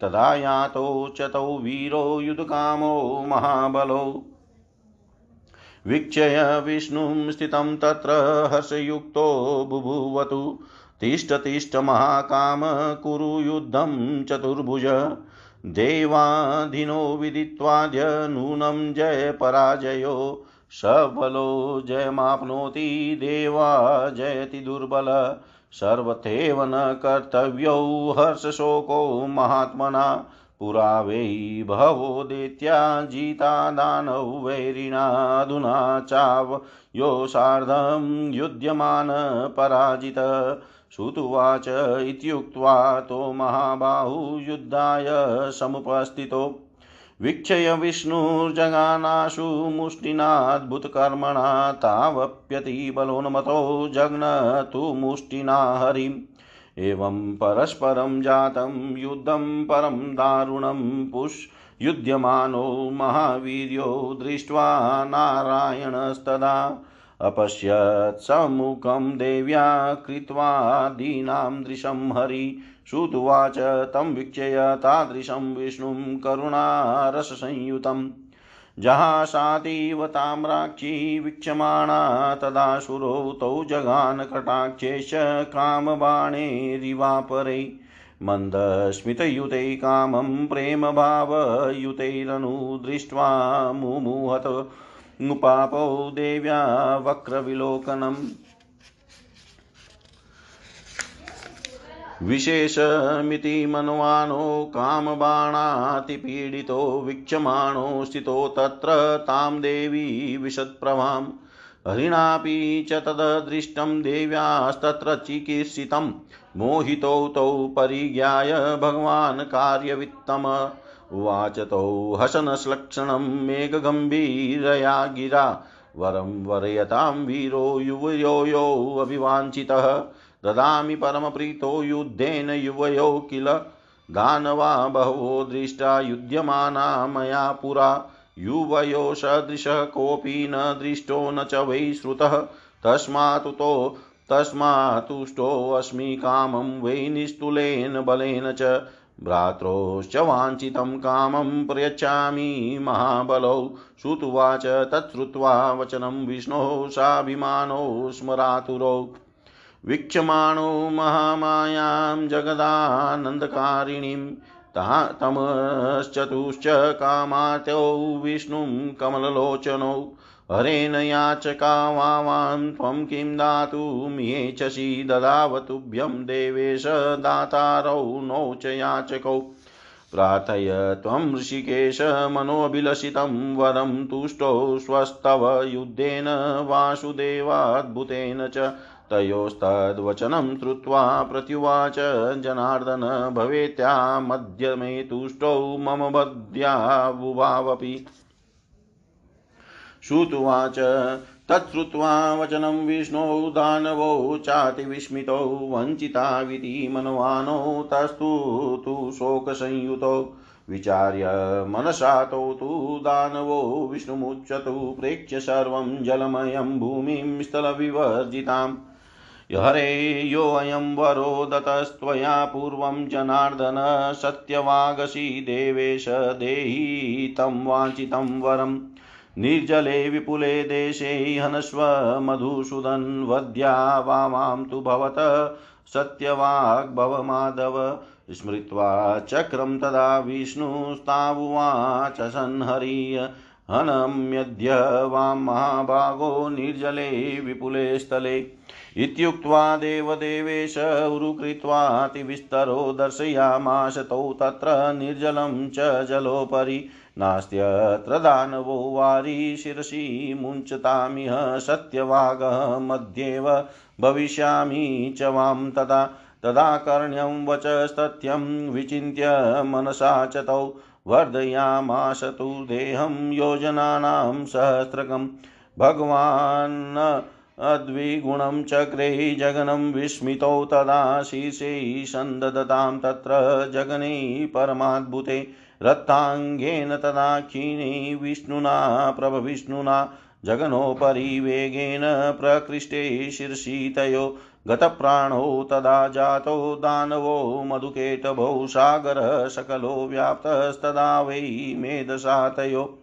तदा यातो च तौ वीरो युधकामो महाबलो। वीक्षय विष्णुं स्थितं तत्र हर्षयुक्तो बुभुवतु। तिष्ठ तिष्ठ महाकाम कुरु युद्धं चतुर्भुज। देवाधिनो विदित्वाद्य नूनं जयपराजयो सबलो जयमाप्नोति देवा जयति दुर्बल। सर्वथैव न कर्तव्यौ हर्षशोको महात्मना। पुरा वै भवोदेत्या जिता दानौ वैरिणाधुना चाव यो सार्धं युध्यमान पराजित श्रुतुवाच इत्युक्त्वा तो महाबाहुयुद्धाय समुपस्थितो। वीक्षय विष्णुर्जगानाशु मुष्टिनाद्भुतकर्मणा तावप्यतिबलोन्मतो जग्न तु मुष्टिना हरिम्। एवं परस्परं जातं युद्धं परं दारुणं पुष् युध्यमानो महावीर्यो दृष्ट्वा नारायणस्तदा अपश्यत् सम्मुखं देव्या कृत्वा दीनां दृशं हरि श्रुत्वाच तं वीक्षय तादृशं विष्णुं करुणारसंयुतम् जहासातीव ताम्राक्षी वीक्षमाणा तदा तदाशुरो तौ जगान कटाक्षेश कामबाणेरिवापरै मन्दस्मितयुते कामं प्रेमभावयुतैरनुदृष्ट्वा मुमुहत। नुपापौ देव्या वक्रविलोकनम् विशेषमिति मन्वानो कामबाणातिपीडितो वीक्षमाणो स्थितो तत्र तां देवी विशत्प्रभाम् हरिणापि च तददृष्टं देव्यास्तत्र चिकीर्षितं। मोहितौ तौ परिज्ञाय भगवान् कार्यवित्तम। उवाच तौ हसनश्लक्षणं मेघगम्भीरया गिरा। वरं वरयतां वीरो युवयोऽभिवाञ्छितः ददामि परमप्रीतो युद्धेन युवयो किल? दानवा बहवो दृष्टा युध्यमाना मया पुरा। युवयो सदृशः कोऽपि न दृष्टो न च वै श्रुतः। तस्मात्तो तस्मात्तुष्टोऽस्मि कामं वै निस्तुलेन बलेन च। भ्रात्रोश्च वाञ्छितं कामं प्रयच्छामि महाबलौ। श्रुत्वाच तच्छ्रुत्वा वचनं विष्णोः साभिमानौ स्मरातुरौ वीक्षमाणो महामायां जगदानन्दकारिणीं तमश्चतुश्च कामात्यौ विष्णुं कमललोचनौ। हरेण याचका वावां त्वं किं दातुमियेच्छसि ददावतुभ्यं देवेश दातारौ नो च याचकौ। प्रार्थय त्वं ऋषिकेश मनोऽभिलषितं, वरं तुष्टौ स्वस्तव युद्धेन वासुदेवाद्भुतेन च तयोस्तद्वचनं श्रुत्वा प्रत्युवाच, जनार्दन, भवेत्या मध्य मे तुष्टौ, मम बद्यावुभावपि श्रुत्वाच तच्छ्रुत्वा वचनं विष्णौ, दानवौ, चातिविस्मितौ वञ्चिताविति मनवानौ, तस्तु तु शोकसंयुतौ। विचार्य मनसातौ तु दानवो, विष्णुमुच्यतु, प्रेक्ष्य सर्वं जलमयं भूमिं स्थलविवर्जिताम्। हरे योऽयं वरो दतस्त्वया पूर्वं जनार्दन सत्यवागसि देवेश देहि तं वाञ्छितं वरम् निर्जले विपुले देशे हनस्व मधुसूदन् वद्या वामां तु भवत सत्यवाग्भवमाधव। स्मृत्वा चक्रं तदा विष्णुस्तावुवाच संहरीय हनम्यद्य वां महाभागो निर्जले विपुले स्थले। इत्युक्त्वा देवदेवेश उरुकृत्वातिविस्तरो दर्शयामास तौ तत्र निर्जलं च जलोपरि। नास्त्यत्र दानवो वारी शिरसि मुञ्चतामिह सत्यवागः मध्येव भविष्यामि च वां तदा। तदा कर्ण्यं वचस्तथ्यं विचिन्त्य मनसा च तौ वर्धयामास तु देहं योजनानां सहस्रकं। भगवान् अद्विगुणं चक्रे जगनं विस्मितौ तदा शीर्षे सन्ददतां तत्र जगने परमाद्भुते रत्ताङ्गेन तदा क्षीणे विष्णुना प्रभविष्णुना जगनोपरि वेगेन प्रकृष्टे शिरसितयो गतप्राणौ तदा जातो दानवो मधुकेटभौ सागरः सकलो व्याप्तस्तदा वै मेधसातयो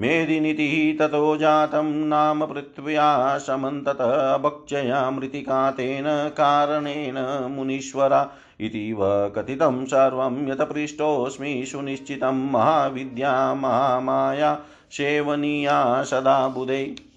मेदिनीति ततो जातं नाम पृथ्व्या समन्ततः भक्षया मृतिका तेन कारणेन मुनीश्वरा इतीव कथितं सर्वं यतपृष्टोऽस्मि सुनिश्चितं महाविद्या महामाया सेवनीया सदा बुधे।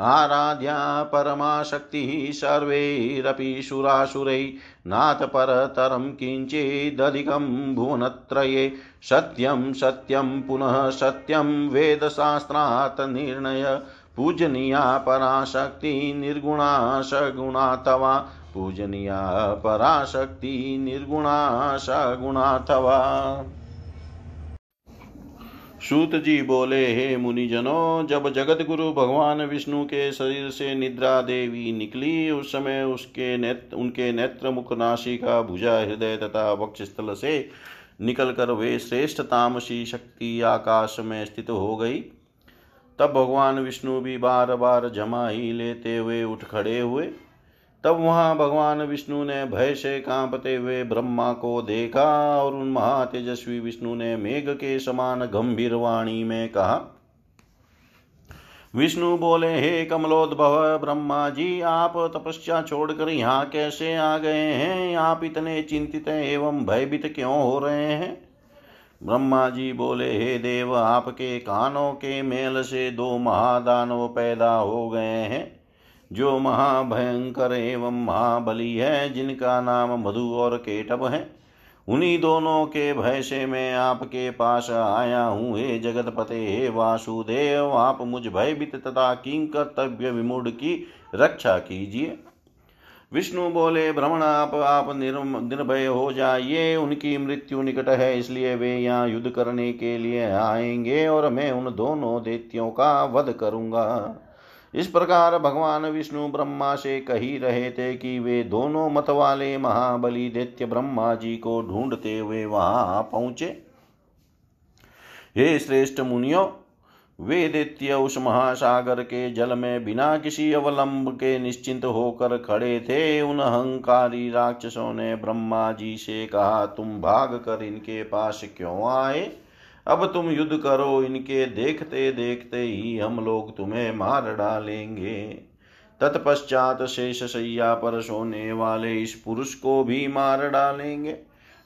आराध्या परमाशक्तिः सर्वैरपि सुरासुरै नाथ परतरं किञ्चिदधिकं भुवनत्रये सत्यं सत्यं पुनः सत्यं वेदशास्त्रात् निर्णय पूजनीया पराशक्ति निर्गुणा सगुणाथवा पूजनीया पराशक्ति निर्गुणा सगुणाथवा सूत जी बोले, हे मुनिजनों, जब जगत गुरु भगवान विष्णु के शरीर से निद्रा देवी निकली, उस समय उसके नेत्र, उनके नेत्र मुख नाशिका भुजा हृदय तथा वक्षस्थल से निकलकर वे श्रेष्ठ तामसी शक्ति आकाश में स्थित हो गई। तब भगवान विष्णु भी बार बार जमा ही लेते हुए उठ खड़े हुए। तब वहाँ भगवान विष्णु ने भय से कांपते हुए ब्रह्मा को देखा और उन महातेजस्वी विष्णु ने मेघ के समान गंभीर वाणी में कहा, विष्णु बोले, हे कमलोद्भव, ब्रह्मा जी, आप तपस्या छोड़कर यहाँ कैसे आ गए हैं? आप इतने चिंतित एवं भयभीत क्यों हो रहे हैं? ब्रह्मा जी बोले, हे देव, आपके कानों के मेल से दो महादानव पैदा हो गए हैं। जो महाभयंकर एवं महाबली है, जिनका नाम मधु और केटव है, उन्हीं दोनों के भय से मैं आपके पास आया हूँ। हे जगतपते, हे वासुदेव, आप मुझ भयभीत तथा किंग कर्तव्य विमूढ़ की रक्षा कीजिए। विष्णु बोले, भ्रमण, आप आप निर्भय हो जाइए। उनकी मृत्यु निकट है, इसलिए वे यहाँ युद्ध करने के लिए आएँगे और मैं उन दोनों देत्यों का वध करूँगा। इस प्रकार भगवान विष्णु ब्रह्मा से कही रहे थे कि वे दोनों मत वाले महाबली दैत्य ब्रह्मा जी को ढूंढते हुए वहाँ पहुँचे। हे श्रेष्ठ मुनियो, वे दैत्य उस महासागर के जल में बिना किसी अवलंब के निश्चिंत होकर खड़े थे। उन अहंकारी राक्षसों ने ब्रह्मा जी से कहा, तुम भाग कर इनके पास क्यों आए? अब तुम युद्ध करो, इनके देखते देखते ही हम लोग तुम्हें मार डालेंगे। तत्पश्चात शेष सैया पर सोने वाले इस पुरुष को भी मार डालेंगे।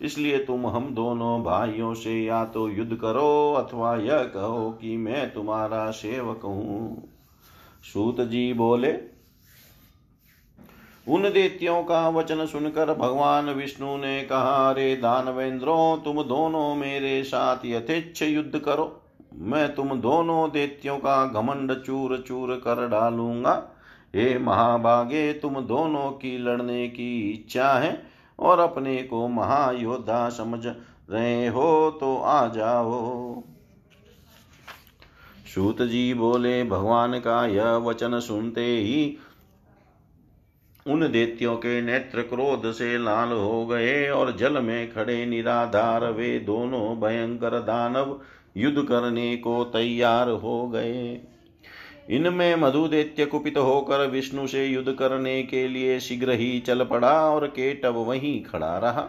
इसलिए तुम हम दोनों भाइयों से या तो युद्ध करो, अथवा यह कहो कि मैं तुम्हारा सेवक हूँ। सूत जी बोले उन देत्यों का वचन सुनकर भगवान विष्णु ने कहा रे दानवेंद्रों, तुम दोनों मेरे साथ यथेच्छ युद्ध करो। मैं तुम दोनों देत्यों का घमंड चूर चूर कर डालूँगा। हे महाभागे, तुम दोनों की लड़ने की इच्छा है और अपने को महायोद्धा समझ रहे हो तो आ जाओ। सूत जी बोले, भगवान का यह वचन सुनते ही उन देत्यों के नेत्र क्रोध से लाल हो गए और जल में खड़े निराधार वे दोनों भयंकर दानव युद्ध करने को तैयार हो गए। इनमें मधुदैत्य कुपित होकर विष्णु से युद्ध करने के लिए शीघ्र ही चल पड़ा और केटव वहीं खड़ा रहा।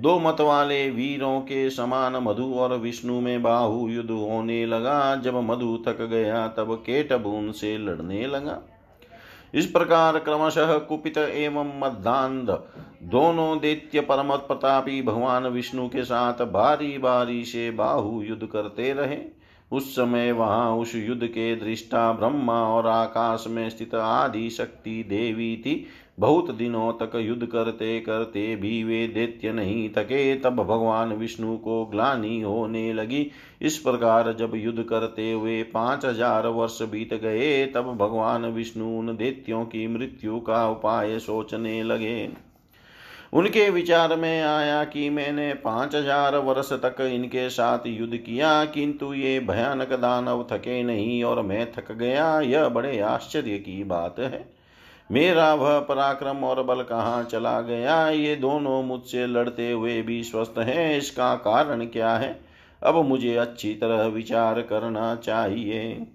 दो मत वाले वीरों के समान मधु और विष्णु में बाहु युद्ध होने लगा। जब मधु थक गया, तब केटव उनसे लड़ने लगा। इस प्रकार क्रमशः कुपित एवं मदान्ध दोनों दैत्य परम प्रतापी भगवान विष्णु के साथ बारी बारी से बाहु युद्ध करते रहे। उस समय वहाँ उस युद्ध के दृष्टा ब्रह्मा और आकाश में स्थित आदि शक्ति देवी थी। बहुत दिनों तक युद्ध करते करते भी वे दैत्य नहीं थके, तब भगवान विष्णु को ग्लानी होने लगी। इस प्रकार जब युद्ध करते हुए पाँच हज़ार वर्ष बीत गए, तब भगवान विष्णु उन दैत्यों की मृत्यु का उपाय सोचने लगे। उनके विचार में आया कि मैंने पाँच हज़ार वर्ष तक इनके साथ युद्ध किया, किंतु ये भयानक दानव थके नहीं और मैं थक गया। यह बड़े आश्चर्य की बात है। मेरा वह पराक्रम और बल कहाँ चला गया? ये दोनों मुझसे लड़ते हुए भी स्वस्थ हैं। इसका कारण क्या है? अब मुझे अच्छी तरह विचार करना चाहिए।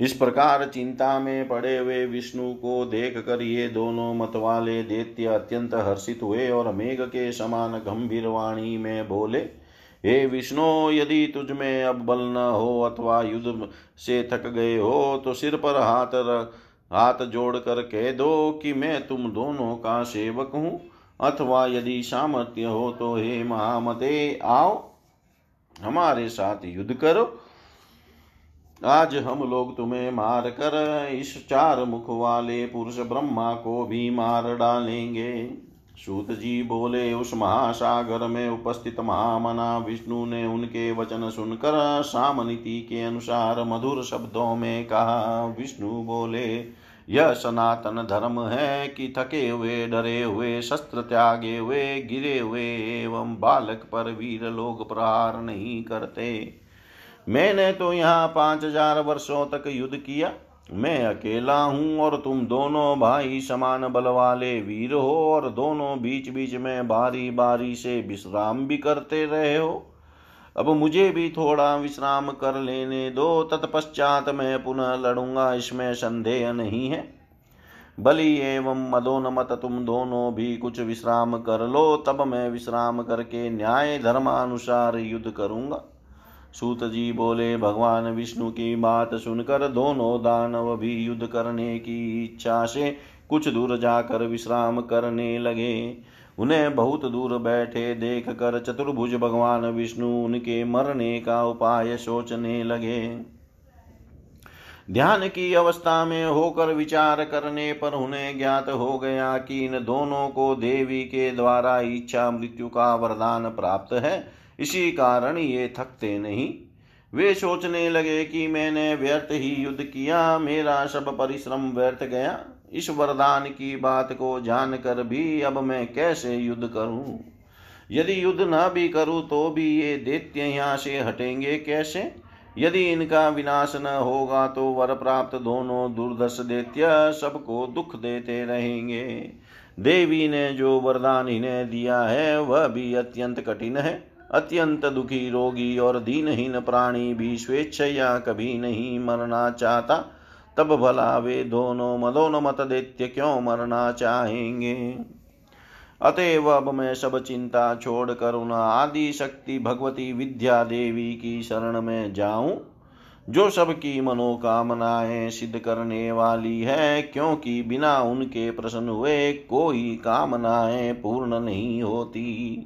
इस प्रकार चिंता में पड़े हुए विष्णु को देख कर ये दोनों मत वाले दैत्य अत्यंत हर्षित हुए और मेघ के समान गंभीर वाणी में बोले, हे विष्णु, यदि तुझ में अब बल न हो अथवा युद्ध से थक गए हो तो सिर पर हाथ रख हाथ जोड़कर कह दो कि मैं तुम दोनों का सेवक हूँ। अथवा यदि सामर्थ्य हो तो हे महामते, आओ, हमारे साथ युद्ध करो। आज हम लोग तुम्हें मार कर इस चार मुख वाले पुरुष ब्रह्मा को भी मार डालेंगे। सूत जी बोले, उस महासागर में उपस्थित महामना विष्णु ने उनके वचन सुनकर सामनीति के अनुसार मधुर शब्दों में कहा, विष्णु बोले, यह सनातन धर्म है कि थके हुए, डरे हुए, शस्त्र त्यागे हुए, गिरे हुए एवं बालक पर वीर लोग प्रहार नहीं करते। मैंने तो यहाँ पाँच हज़ार वर्षों तक युद्ध किया मैं अकेला हूँ और तुम दोनों भाई समान बल वाले वीर हो और दोनों बीच बीच में बारी बारी से विश्राम भी करते रहे हो। अब मुझे भी थोड़ा विश्राम कर लेने दो, तत्पश्चात मैं पुनः लड़ूँगा, इसमें संदेह नहीं है। बलि एवं मदोनमत तुम दोनों भी कुछ विश्राम कर लो, तब मैं विश्राम करके न्याय धर्मानुसार युद्ध करूँगा। सूत जी बोले, भगवान विष्णु की बात सुनकर दोनों दानव भी युद्ध करने की इच्छा से कुछ दूर जाकर विश्राम करने लगे। उन्हें बहुत दूर बैठे देख कर चतुर्भुज भगवान विष्णु उनके मरने का उपाय सोचने लगे। ध्यान की अवस्था में होकर विचार करने पर उन्हें ज्ञात हो गया कि इन दोनों को देवी के द्वारा इच्छा मृत्यु का वरदान प्राप्त है। इसी कारण ये थकते नहीं। वे सोचने लगे कि मैंने व्यर्थ ही युद्ध किया, मेरा सब परिश्रम व्यर्थ गया। इस वरदान की बात को जानकर भी अब मैं कैसे युद्ध करूँ? यदि युद्ध न भी करूँ तो भी ये दैत्य यहाँ से हटेंगे कैसे? यदि इनका विनाश न होगा तो वर प्राप्त दोनों दुर्दश दैत्य सबको दुख देते रहेंगे। देवी ने जो वरदान इन्हें दिया है, वह भी अत्यंत कठिन है। अत्यंत दुखी रोगी और दीनहीन प्राणी भी स्वेच्छया कभी नहीं मरना चाहता। तब भला वे दोनों मदोनमत दैत्य क्यों मरना चाहेंगे? अतएव अब मैं सब चिंता छोड़कर उन आदि शक्ति भगवती विद्या देवी की शरण में जाऊँ, जो सबकी मनोकामनाएँ सिद्ध करने वाली है, क्योंकि बिना उनके प्रसन्न हुए कोई कामनाएँ पूर्ण नहीं होती।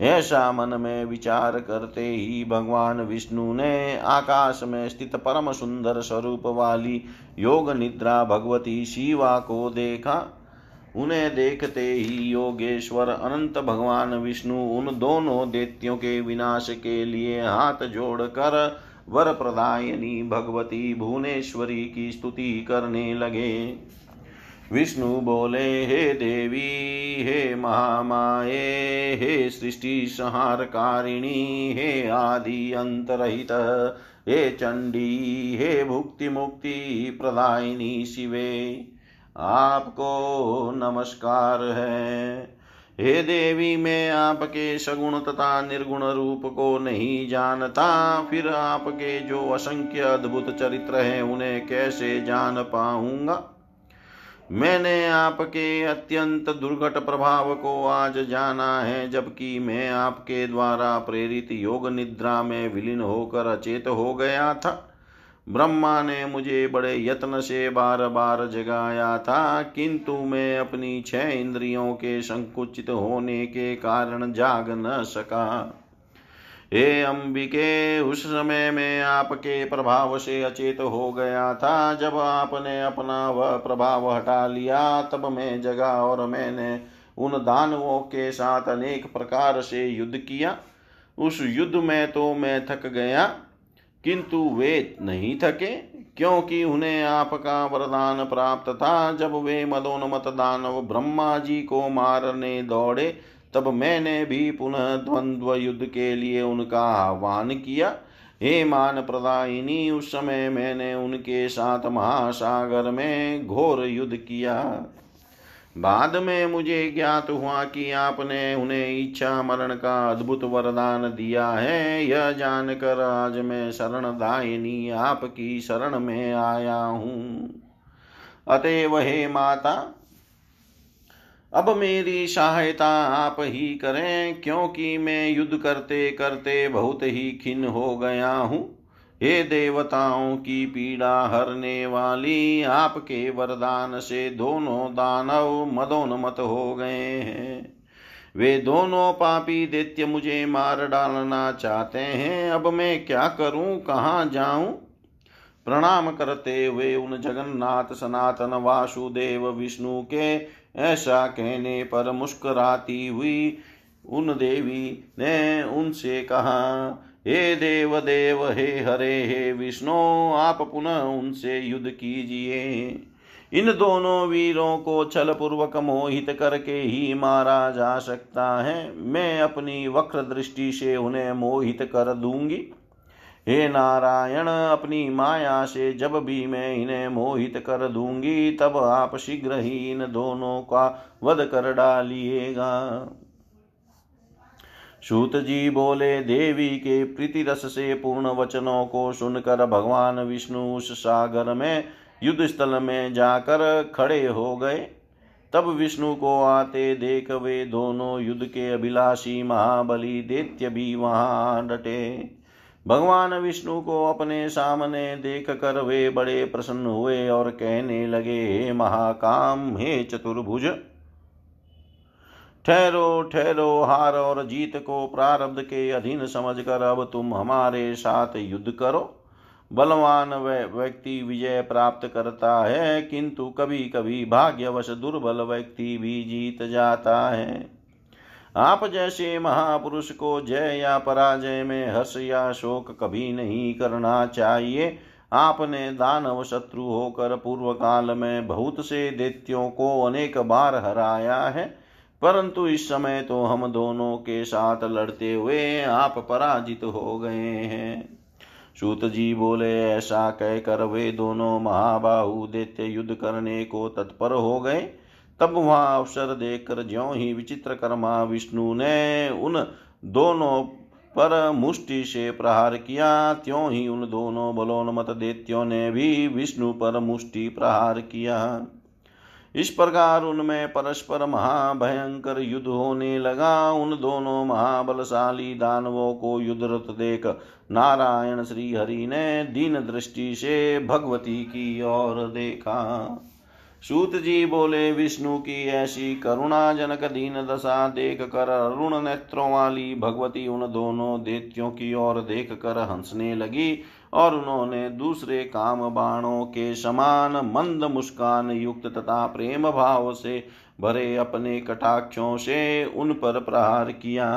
ऐसा मन में विचार करते ही भगवान विष्णु ने आकाश में स्थित परम सुंदर स्वरूप वाली योग निद्रा भगवती शिवा को देखा। उन्हें देखते ही योगेश्वर अनंत भगवान विष्णु उन दोनों देत्यों के विनाश के लिए हाथ जोड़कर वर प्रदायनी भगवती भुवनेश्वरी की स्तुति करने लगे। विष्णु बोले, हे देवी, हे महामाये, हे सृष्टि संहारकारिणी, हे आदि अंतरहित, हे चंडी, हे भुक्ति मुक्ति प्रदायिनी शिवे, आपको नमस्कार है। हे देवी, मैं आपके सगुण तथा निर्गुण रूप को नहीं जानता, फिर आपके जो असंख्य अद्भुत चरित्र हैं, उन्हें कैसे जान पाऊँगा? मैंने आपके अत्यंत दुर्घट प्रभाव को आज जाना है, जबकि मैं आपके द्वारा प्रेरित योग निद्रा में विलीन होकर अचेत हो गया था। ब्रह्मा ने मुझे बड़े यत्न से बार बार जगाया था, किंतु मैं अपनी छह इंद्रियों के संकुचित होने के कारण जाग न सका। हे अंबिके, उस समय में आपके प्रभाव से अचेत हो गया था। जब आपने अपना वह प्रभाव हटा लिया, तब मैं जगा और मैंने उन दानवों के साथ अनेक प्रकार से युद्ध किया। उस युद्ध में तो मैं थक गया, किंतु वे नहीं थके, क्योंकि उन्हें आपका वरदान प्राप्त था। जब वे मदोन्मत दानव ब्रह्मा जी को मारने दौड़े तब मैंने भी पुनः द्वंद्व युद्ध के लिए उनका आह्वान किया। हे मान प्रदायिनी उस समय मैंने उनके साथ महासागर में घोर युद्ध किया। बाद में मुझे ज्ञात हुआ कि आपने उन्हें इच्छा मरण का अद्भुत वरदान दिया है। यह जानकर आज मैं शरण दायिनी आपकी शरण में आया हूँ। अतएव हे माता अब मेरी सहायता आप ही करें, क्योंकि मैं युद्ध करते करते बहुत ही खिन हो गया हूँ। हे देवताओं की पीड़ा हरने वाली, आपके वरदान से दोनों दानव मदोन्मत हो गए हैं। वे दोनों पापी दैत्य मुझे मार डालना चाहते हैं। अब मैं क्या करूँ, कहाँ जाऊँ? प्रणाम करते हुए उन जगन्नाथ सनातन वासुदेव विष्णु के ऐसा कहने पर मुस्कुराती हुई उन देवी ने उनसे कहा, हे देव देव हे हरे, हे विष्णु, आप पुनः उनसे युद्ध कीजिए। इन दोनों वीरों को छल पूर्वक मोहित करके ही मारा जा सकता है। मैं अपनी वक्र दृष्टि से उन्हें मोहित कर दूँगी। हे नारायण, अपनी माया से जब भी मैं इन्हें मोहित कर दूँगी, तब आप शीघ्र ही इन दोनों का वध कर डालिएगा। सूत जी बोले, देवी के प्रीति रस से पूर्ण वचनों को सुनकर भगवान विष्णु उस सागर में युद्ध स्थल में जाकर खड़े हो गए। तब विष्णु को आते देख वे दोनों युद्ध के अभिलाषी महाबली दैत्य भी वहाँ डटे। भगवान विष्णु को अपने सामने देख कर वे बड़े प्रसन्न हुए और कहने लगे हे महाकाम हे चतुर्भुज! ठहरो ठहरो हार और जीत को प्रारब्ध के अधीन समझकर अब तुम हमारे साथ युद्ध करो। बलवान व्यक्ति विजय प्राप्त करता है, किंतु कभी कभी भाग्यवश दुर्बल व्यक्ति भी जीत जाता है। आप जैसे महापुरुष को जय या पराजय में हर्ष या शोक कभी नहीं करना चाहिए। आपने दानव शत्रु होकर पूर्व काल में बहुत से दैत्यों को अनेक बार हराया है, परंतु इस समय तो हम दोनों के साथ लड़ते हुए आप पराजित हो गए हैं। सूत जी बोले, ऐसा कहकर वे दोनों महाबाहु दैत्य युद्ध करने को तत्पर हो गए। तब वहाँ अवसर देखकर ज्यो ही विचित्र कर्मा विष्णु ने उन दोनों पर मुष्टि से प्रहार किया, त्यों ही उन दोनों बलोन्मत दैत्यों ने भी विष्णु पर मुष्टि प्रहार किया। इस प्रकार उनमें परस्पर महाभयंकर युद्ध होने लगा। उन दोनों महाबलशाली दानवों को युद्धरत देख नारायण श्री हरि ने दीन दृष्टि से भगवती की ओर देखा। सूत जी बोले विष्णु की ऐसी करुणाजनक दीन दशा देख कर अरुण नेत्रों वाली भगवती उन दोनों देत्यों की ओर देख कर हंसने लगी और उन्होंने दूसरे काम बाणों के समान मंद मुस्कान युक्त तथा प्रेम भाव से भरे अपने कटाक्षों से उन पर प्रहार किया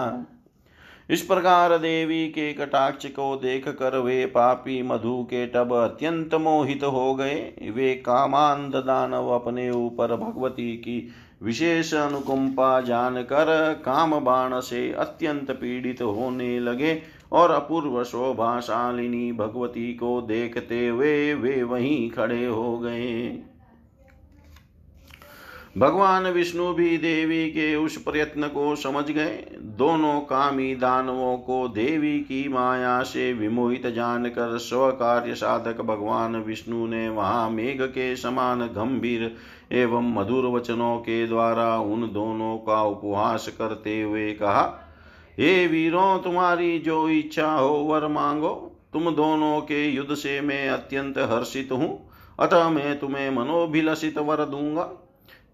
इस प्रकार देवी के कटाक्ष को देख कर वे पापी मधु के टब अत्यंत मोहित हो गए। वे कामांध दानव अपने ऊपर भगवती की विशेष अनुकंपा जानकर काम बाण से अत्यंत पीड़ित होने लगे और अपूर्व शोभाशालिनी भगवती को देखते हुए वे वहीं खड़े हो गए। भगवान विष्णु भी देवी के उस प्रयत्न को समझ गए। दोनों कामी दानवों को देवी की माया से विमोहित जानकर स्वकार्य साधक भगवान विष्णु ने वहाँ मेघ के समान गंभीर एवं मधुर वचनों के द्वारा उन दोनों का उपहास करते हुए कहा, हे वीरों, तुम्हारी जो इच्छा हो, वर मांगो। तुम दोनों के युद्ध से मैं अत्यंत हर्षित हूँ। अतः मैं तुम्हें मनोभिलषित वर दूँगा।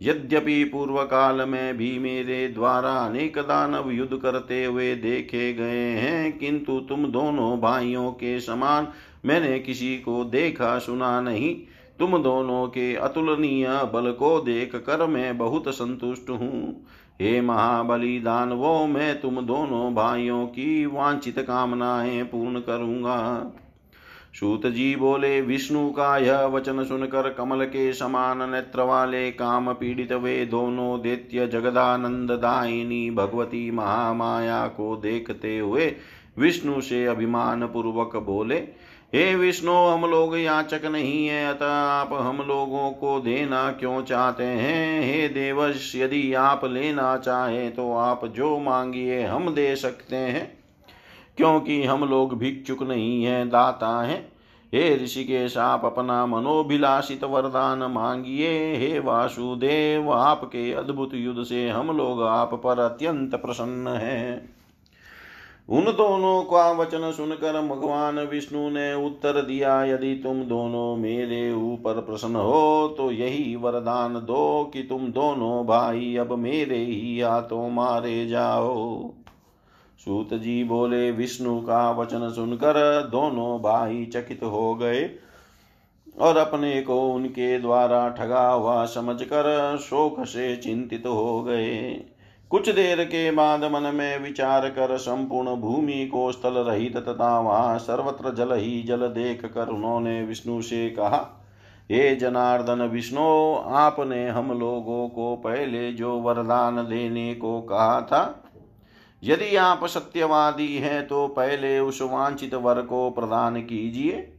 यद्यपि पूर्व काल में भी मेरे द्वारा अनेक दानव युद्ध करते हुए देखे गए हैं, किंतु तुम दोनों भाइयों के समान मैंने किसी को देखा सुना नहीं। तुम दोनों के अतुलनीय बल को देख कर मैं बहुत संतुष्ट हूँ। हे महाबली दानवों मैं तुम दोनों भाइयों की वांछित कामनाएँ पूर्ण करूँगा। सूत जी बोले, विष्णु का यह वचन सुनकर कमल के समान नेत्र वाले काम पीड़ित वे दोनों दैत्य जगदानंद दायिनी भगवती महामाया को देखते हुए विष्णु से अभिमान पूर्वक बोले, हे विष्णु, हम लोग याचक नहीं है, अतः आप हम लोगों को देना क्यों चाहते हैं? हे देवश यदि आप लेना चाहे तो आप जो मांगिए हम दे सकते हैं। क्योंकि हम लोग भिक्षुक नहीं है, दाता हैं। हे ऋषिकेश, आप अपना मनोभिलाषित वरदान मांगिए। हे वासुदेव, आपके अद्भुत युद्ध से हम लोग आप पर अत्यंत प्रसन्न हैं। उन दोनों का वचन सुनकर भगवान विष्णु ने उत्तर दिया, यदि तुम दोनों मेरे ऊपर प्रसन्न हो तो यही वरदान दो कि तुम दोनों भाई अब मेरे ही हाथों मारे जाओ। सूत जी बोले, विष्णु का वचन सुनकर दोनों भाई चकित हो गए और अपने को उनके द्वारा ठगा हुआ समझकर शोक से चिंतित हो गए। कुछ देर के बाद मन में विचार कर संपूर्ण भूमि को स्थल रहित तथा वहाँ सर्वत्र जल ही जल देख कर उन्होंने विष्णु से कहा, हे जनार्दन विष्णु, आपने हम लोगों को पहले जो वरदान देने को कहा था यदि आप सत्यवादी हैं तो पहले उस वांछित वर को प्रदान कीजिए।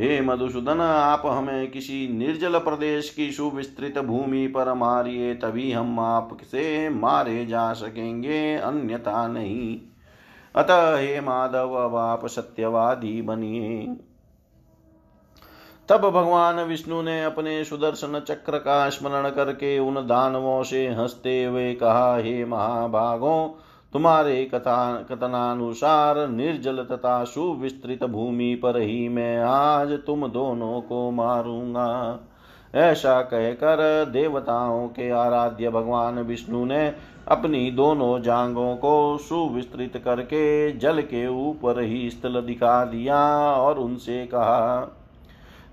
हे मधुसूदन, आप हमें किसी निर्जल प्रदेश की सुविस्तृत भूमि पर मारिए, तभी हम आपसे मारे जा सकेंगे, अन्यथा नहीं। अतः हे माधव, अब आप सत्यवादी बनिए। तब भगवान विष्णु ने अपने सुदर्शन चक्र का स्मरण करके उन दानवों से हँसते हुए कहा, हे महाभागों तुम्हारे कथा, कथनानुसार निर्जल तथा सुविस्तृत भूमि पर ही मैं आज तुम दोनों को मारूँगा। ऐसा कहकर देवताओं के आराध्य भगवान विष्णु ने अपनी दोनों जांगों को सुविस्तृत करके जल के ऊपर ही स्थल दिखा दिया और उनसे कहा,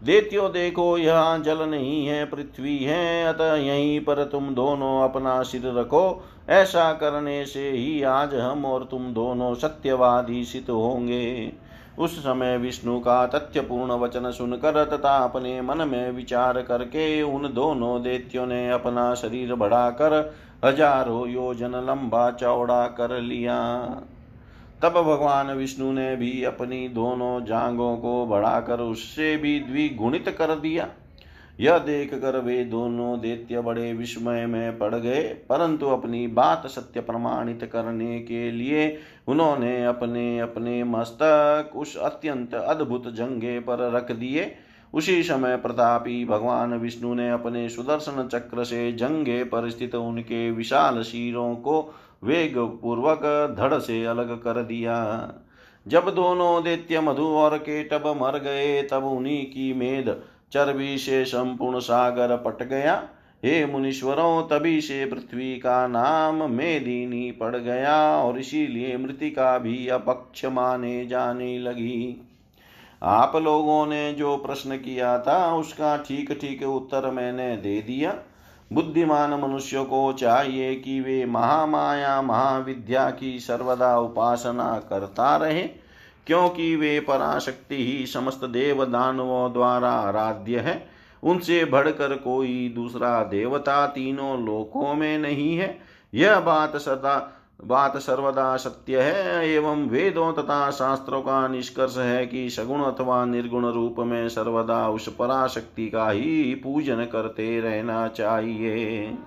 देत्यो, देखो, यहाँ जल नहीं है, पृथ्वी है, अतः यहीं पर तुम दोनों अपना सिर रखो ऐसा करने से ही आज हम और तुम दोनों सत्यवादी सिद्ध होंगे। उस समय विष्णु का तथ्यपूर्ण वचन सुनकर तथा अपने मन में विचार करके उन दोनों देत्यों ने अपना शरीर बढ़ाकर हज़ारों योजन लंबा चौड़ा कर लिया। तब भगवान विष्णु ने भी अपनी दोनों जांगों को बढ़ाकर उससे भी द्विगुणित कर दिया। यह देख कर वे दोनों दैत्य बड़े विस्मय में पड़ गए, परंतु अपनी बात सत्य प्रमाणित करने के लिए उन्होंने अपने अपने मस्तक उस अत्यंत अद्भुत जंगे पर रख दिए। उसी समय प्रतापी भगवान विष्णु ने अपने सुदर्शन चक्र से जंगे पर स्थित उनके विशाल शीरों को वेग पूर्वक धड़ से अलग कर दिया। जब दोनों दैत्य मधु और केटब मर गए, तब उन्हीं की मेद चर्बी से संपूर्ण सागर पट गया। हे मुनीश्वरों, तभी से पृथ्वी का नाम मेदिनी पड़ गया और इसीलिए मृतिका भी अपक्ष माने जाने लगी। आप लोगों ने जो प्रश्न किया था, उसका ठीक ठीक उत्तर मैंने दे दिया। बुद्धिमान मनुष्य को चाहिए कि वे महामाया, महाविद्या की सर्वदा उपासना करता रहे। क्योंकि वे पराशक्ति ही समस्त देव दानवों द्वारा आराध्य है। उनसे बढ़कर कोई दूसरा देवता तीनों लोकों में नहीं है। यह बात सदा, बात सर्वदा सत्य है, एवं वेदों तथा शास्त्रों का निष्कर्ष है कि सगुण अथवा निर्गुण रूप में सर्वदा उस पराशक्ति का ही पूजन करते रहना चाहिए।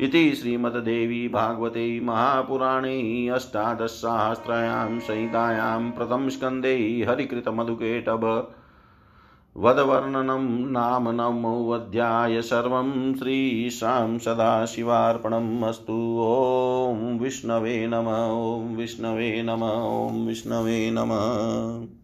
इति श्रीमद्देवी भागवते महापुराणे अष्टादशसाहस्रायां संहितायां प्रथमस्कन्धे हरिकृतमधुकेटभ वदवर्णनं नाम नमोऽध्याय सर्वं श्रीशां सदाशिवार्पणम् अस्तु। ॐ विष्णवे नम, ॐ विष्णवे नम, ॐ विष्णवे नमः।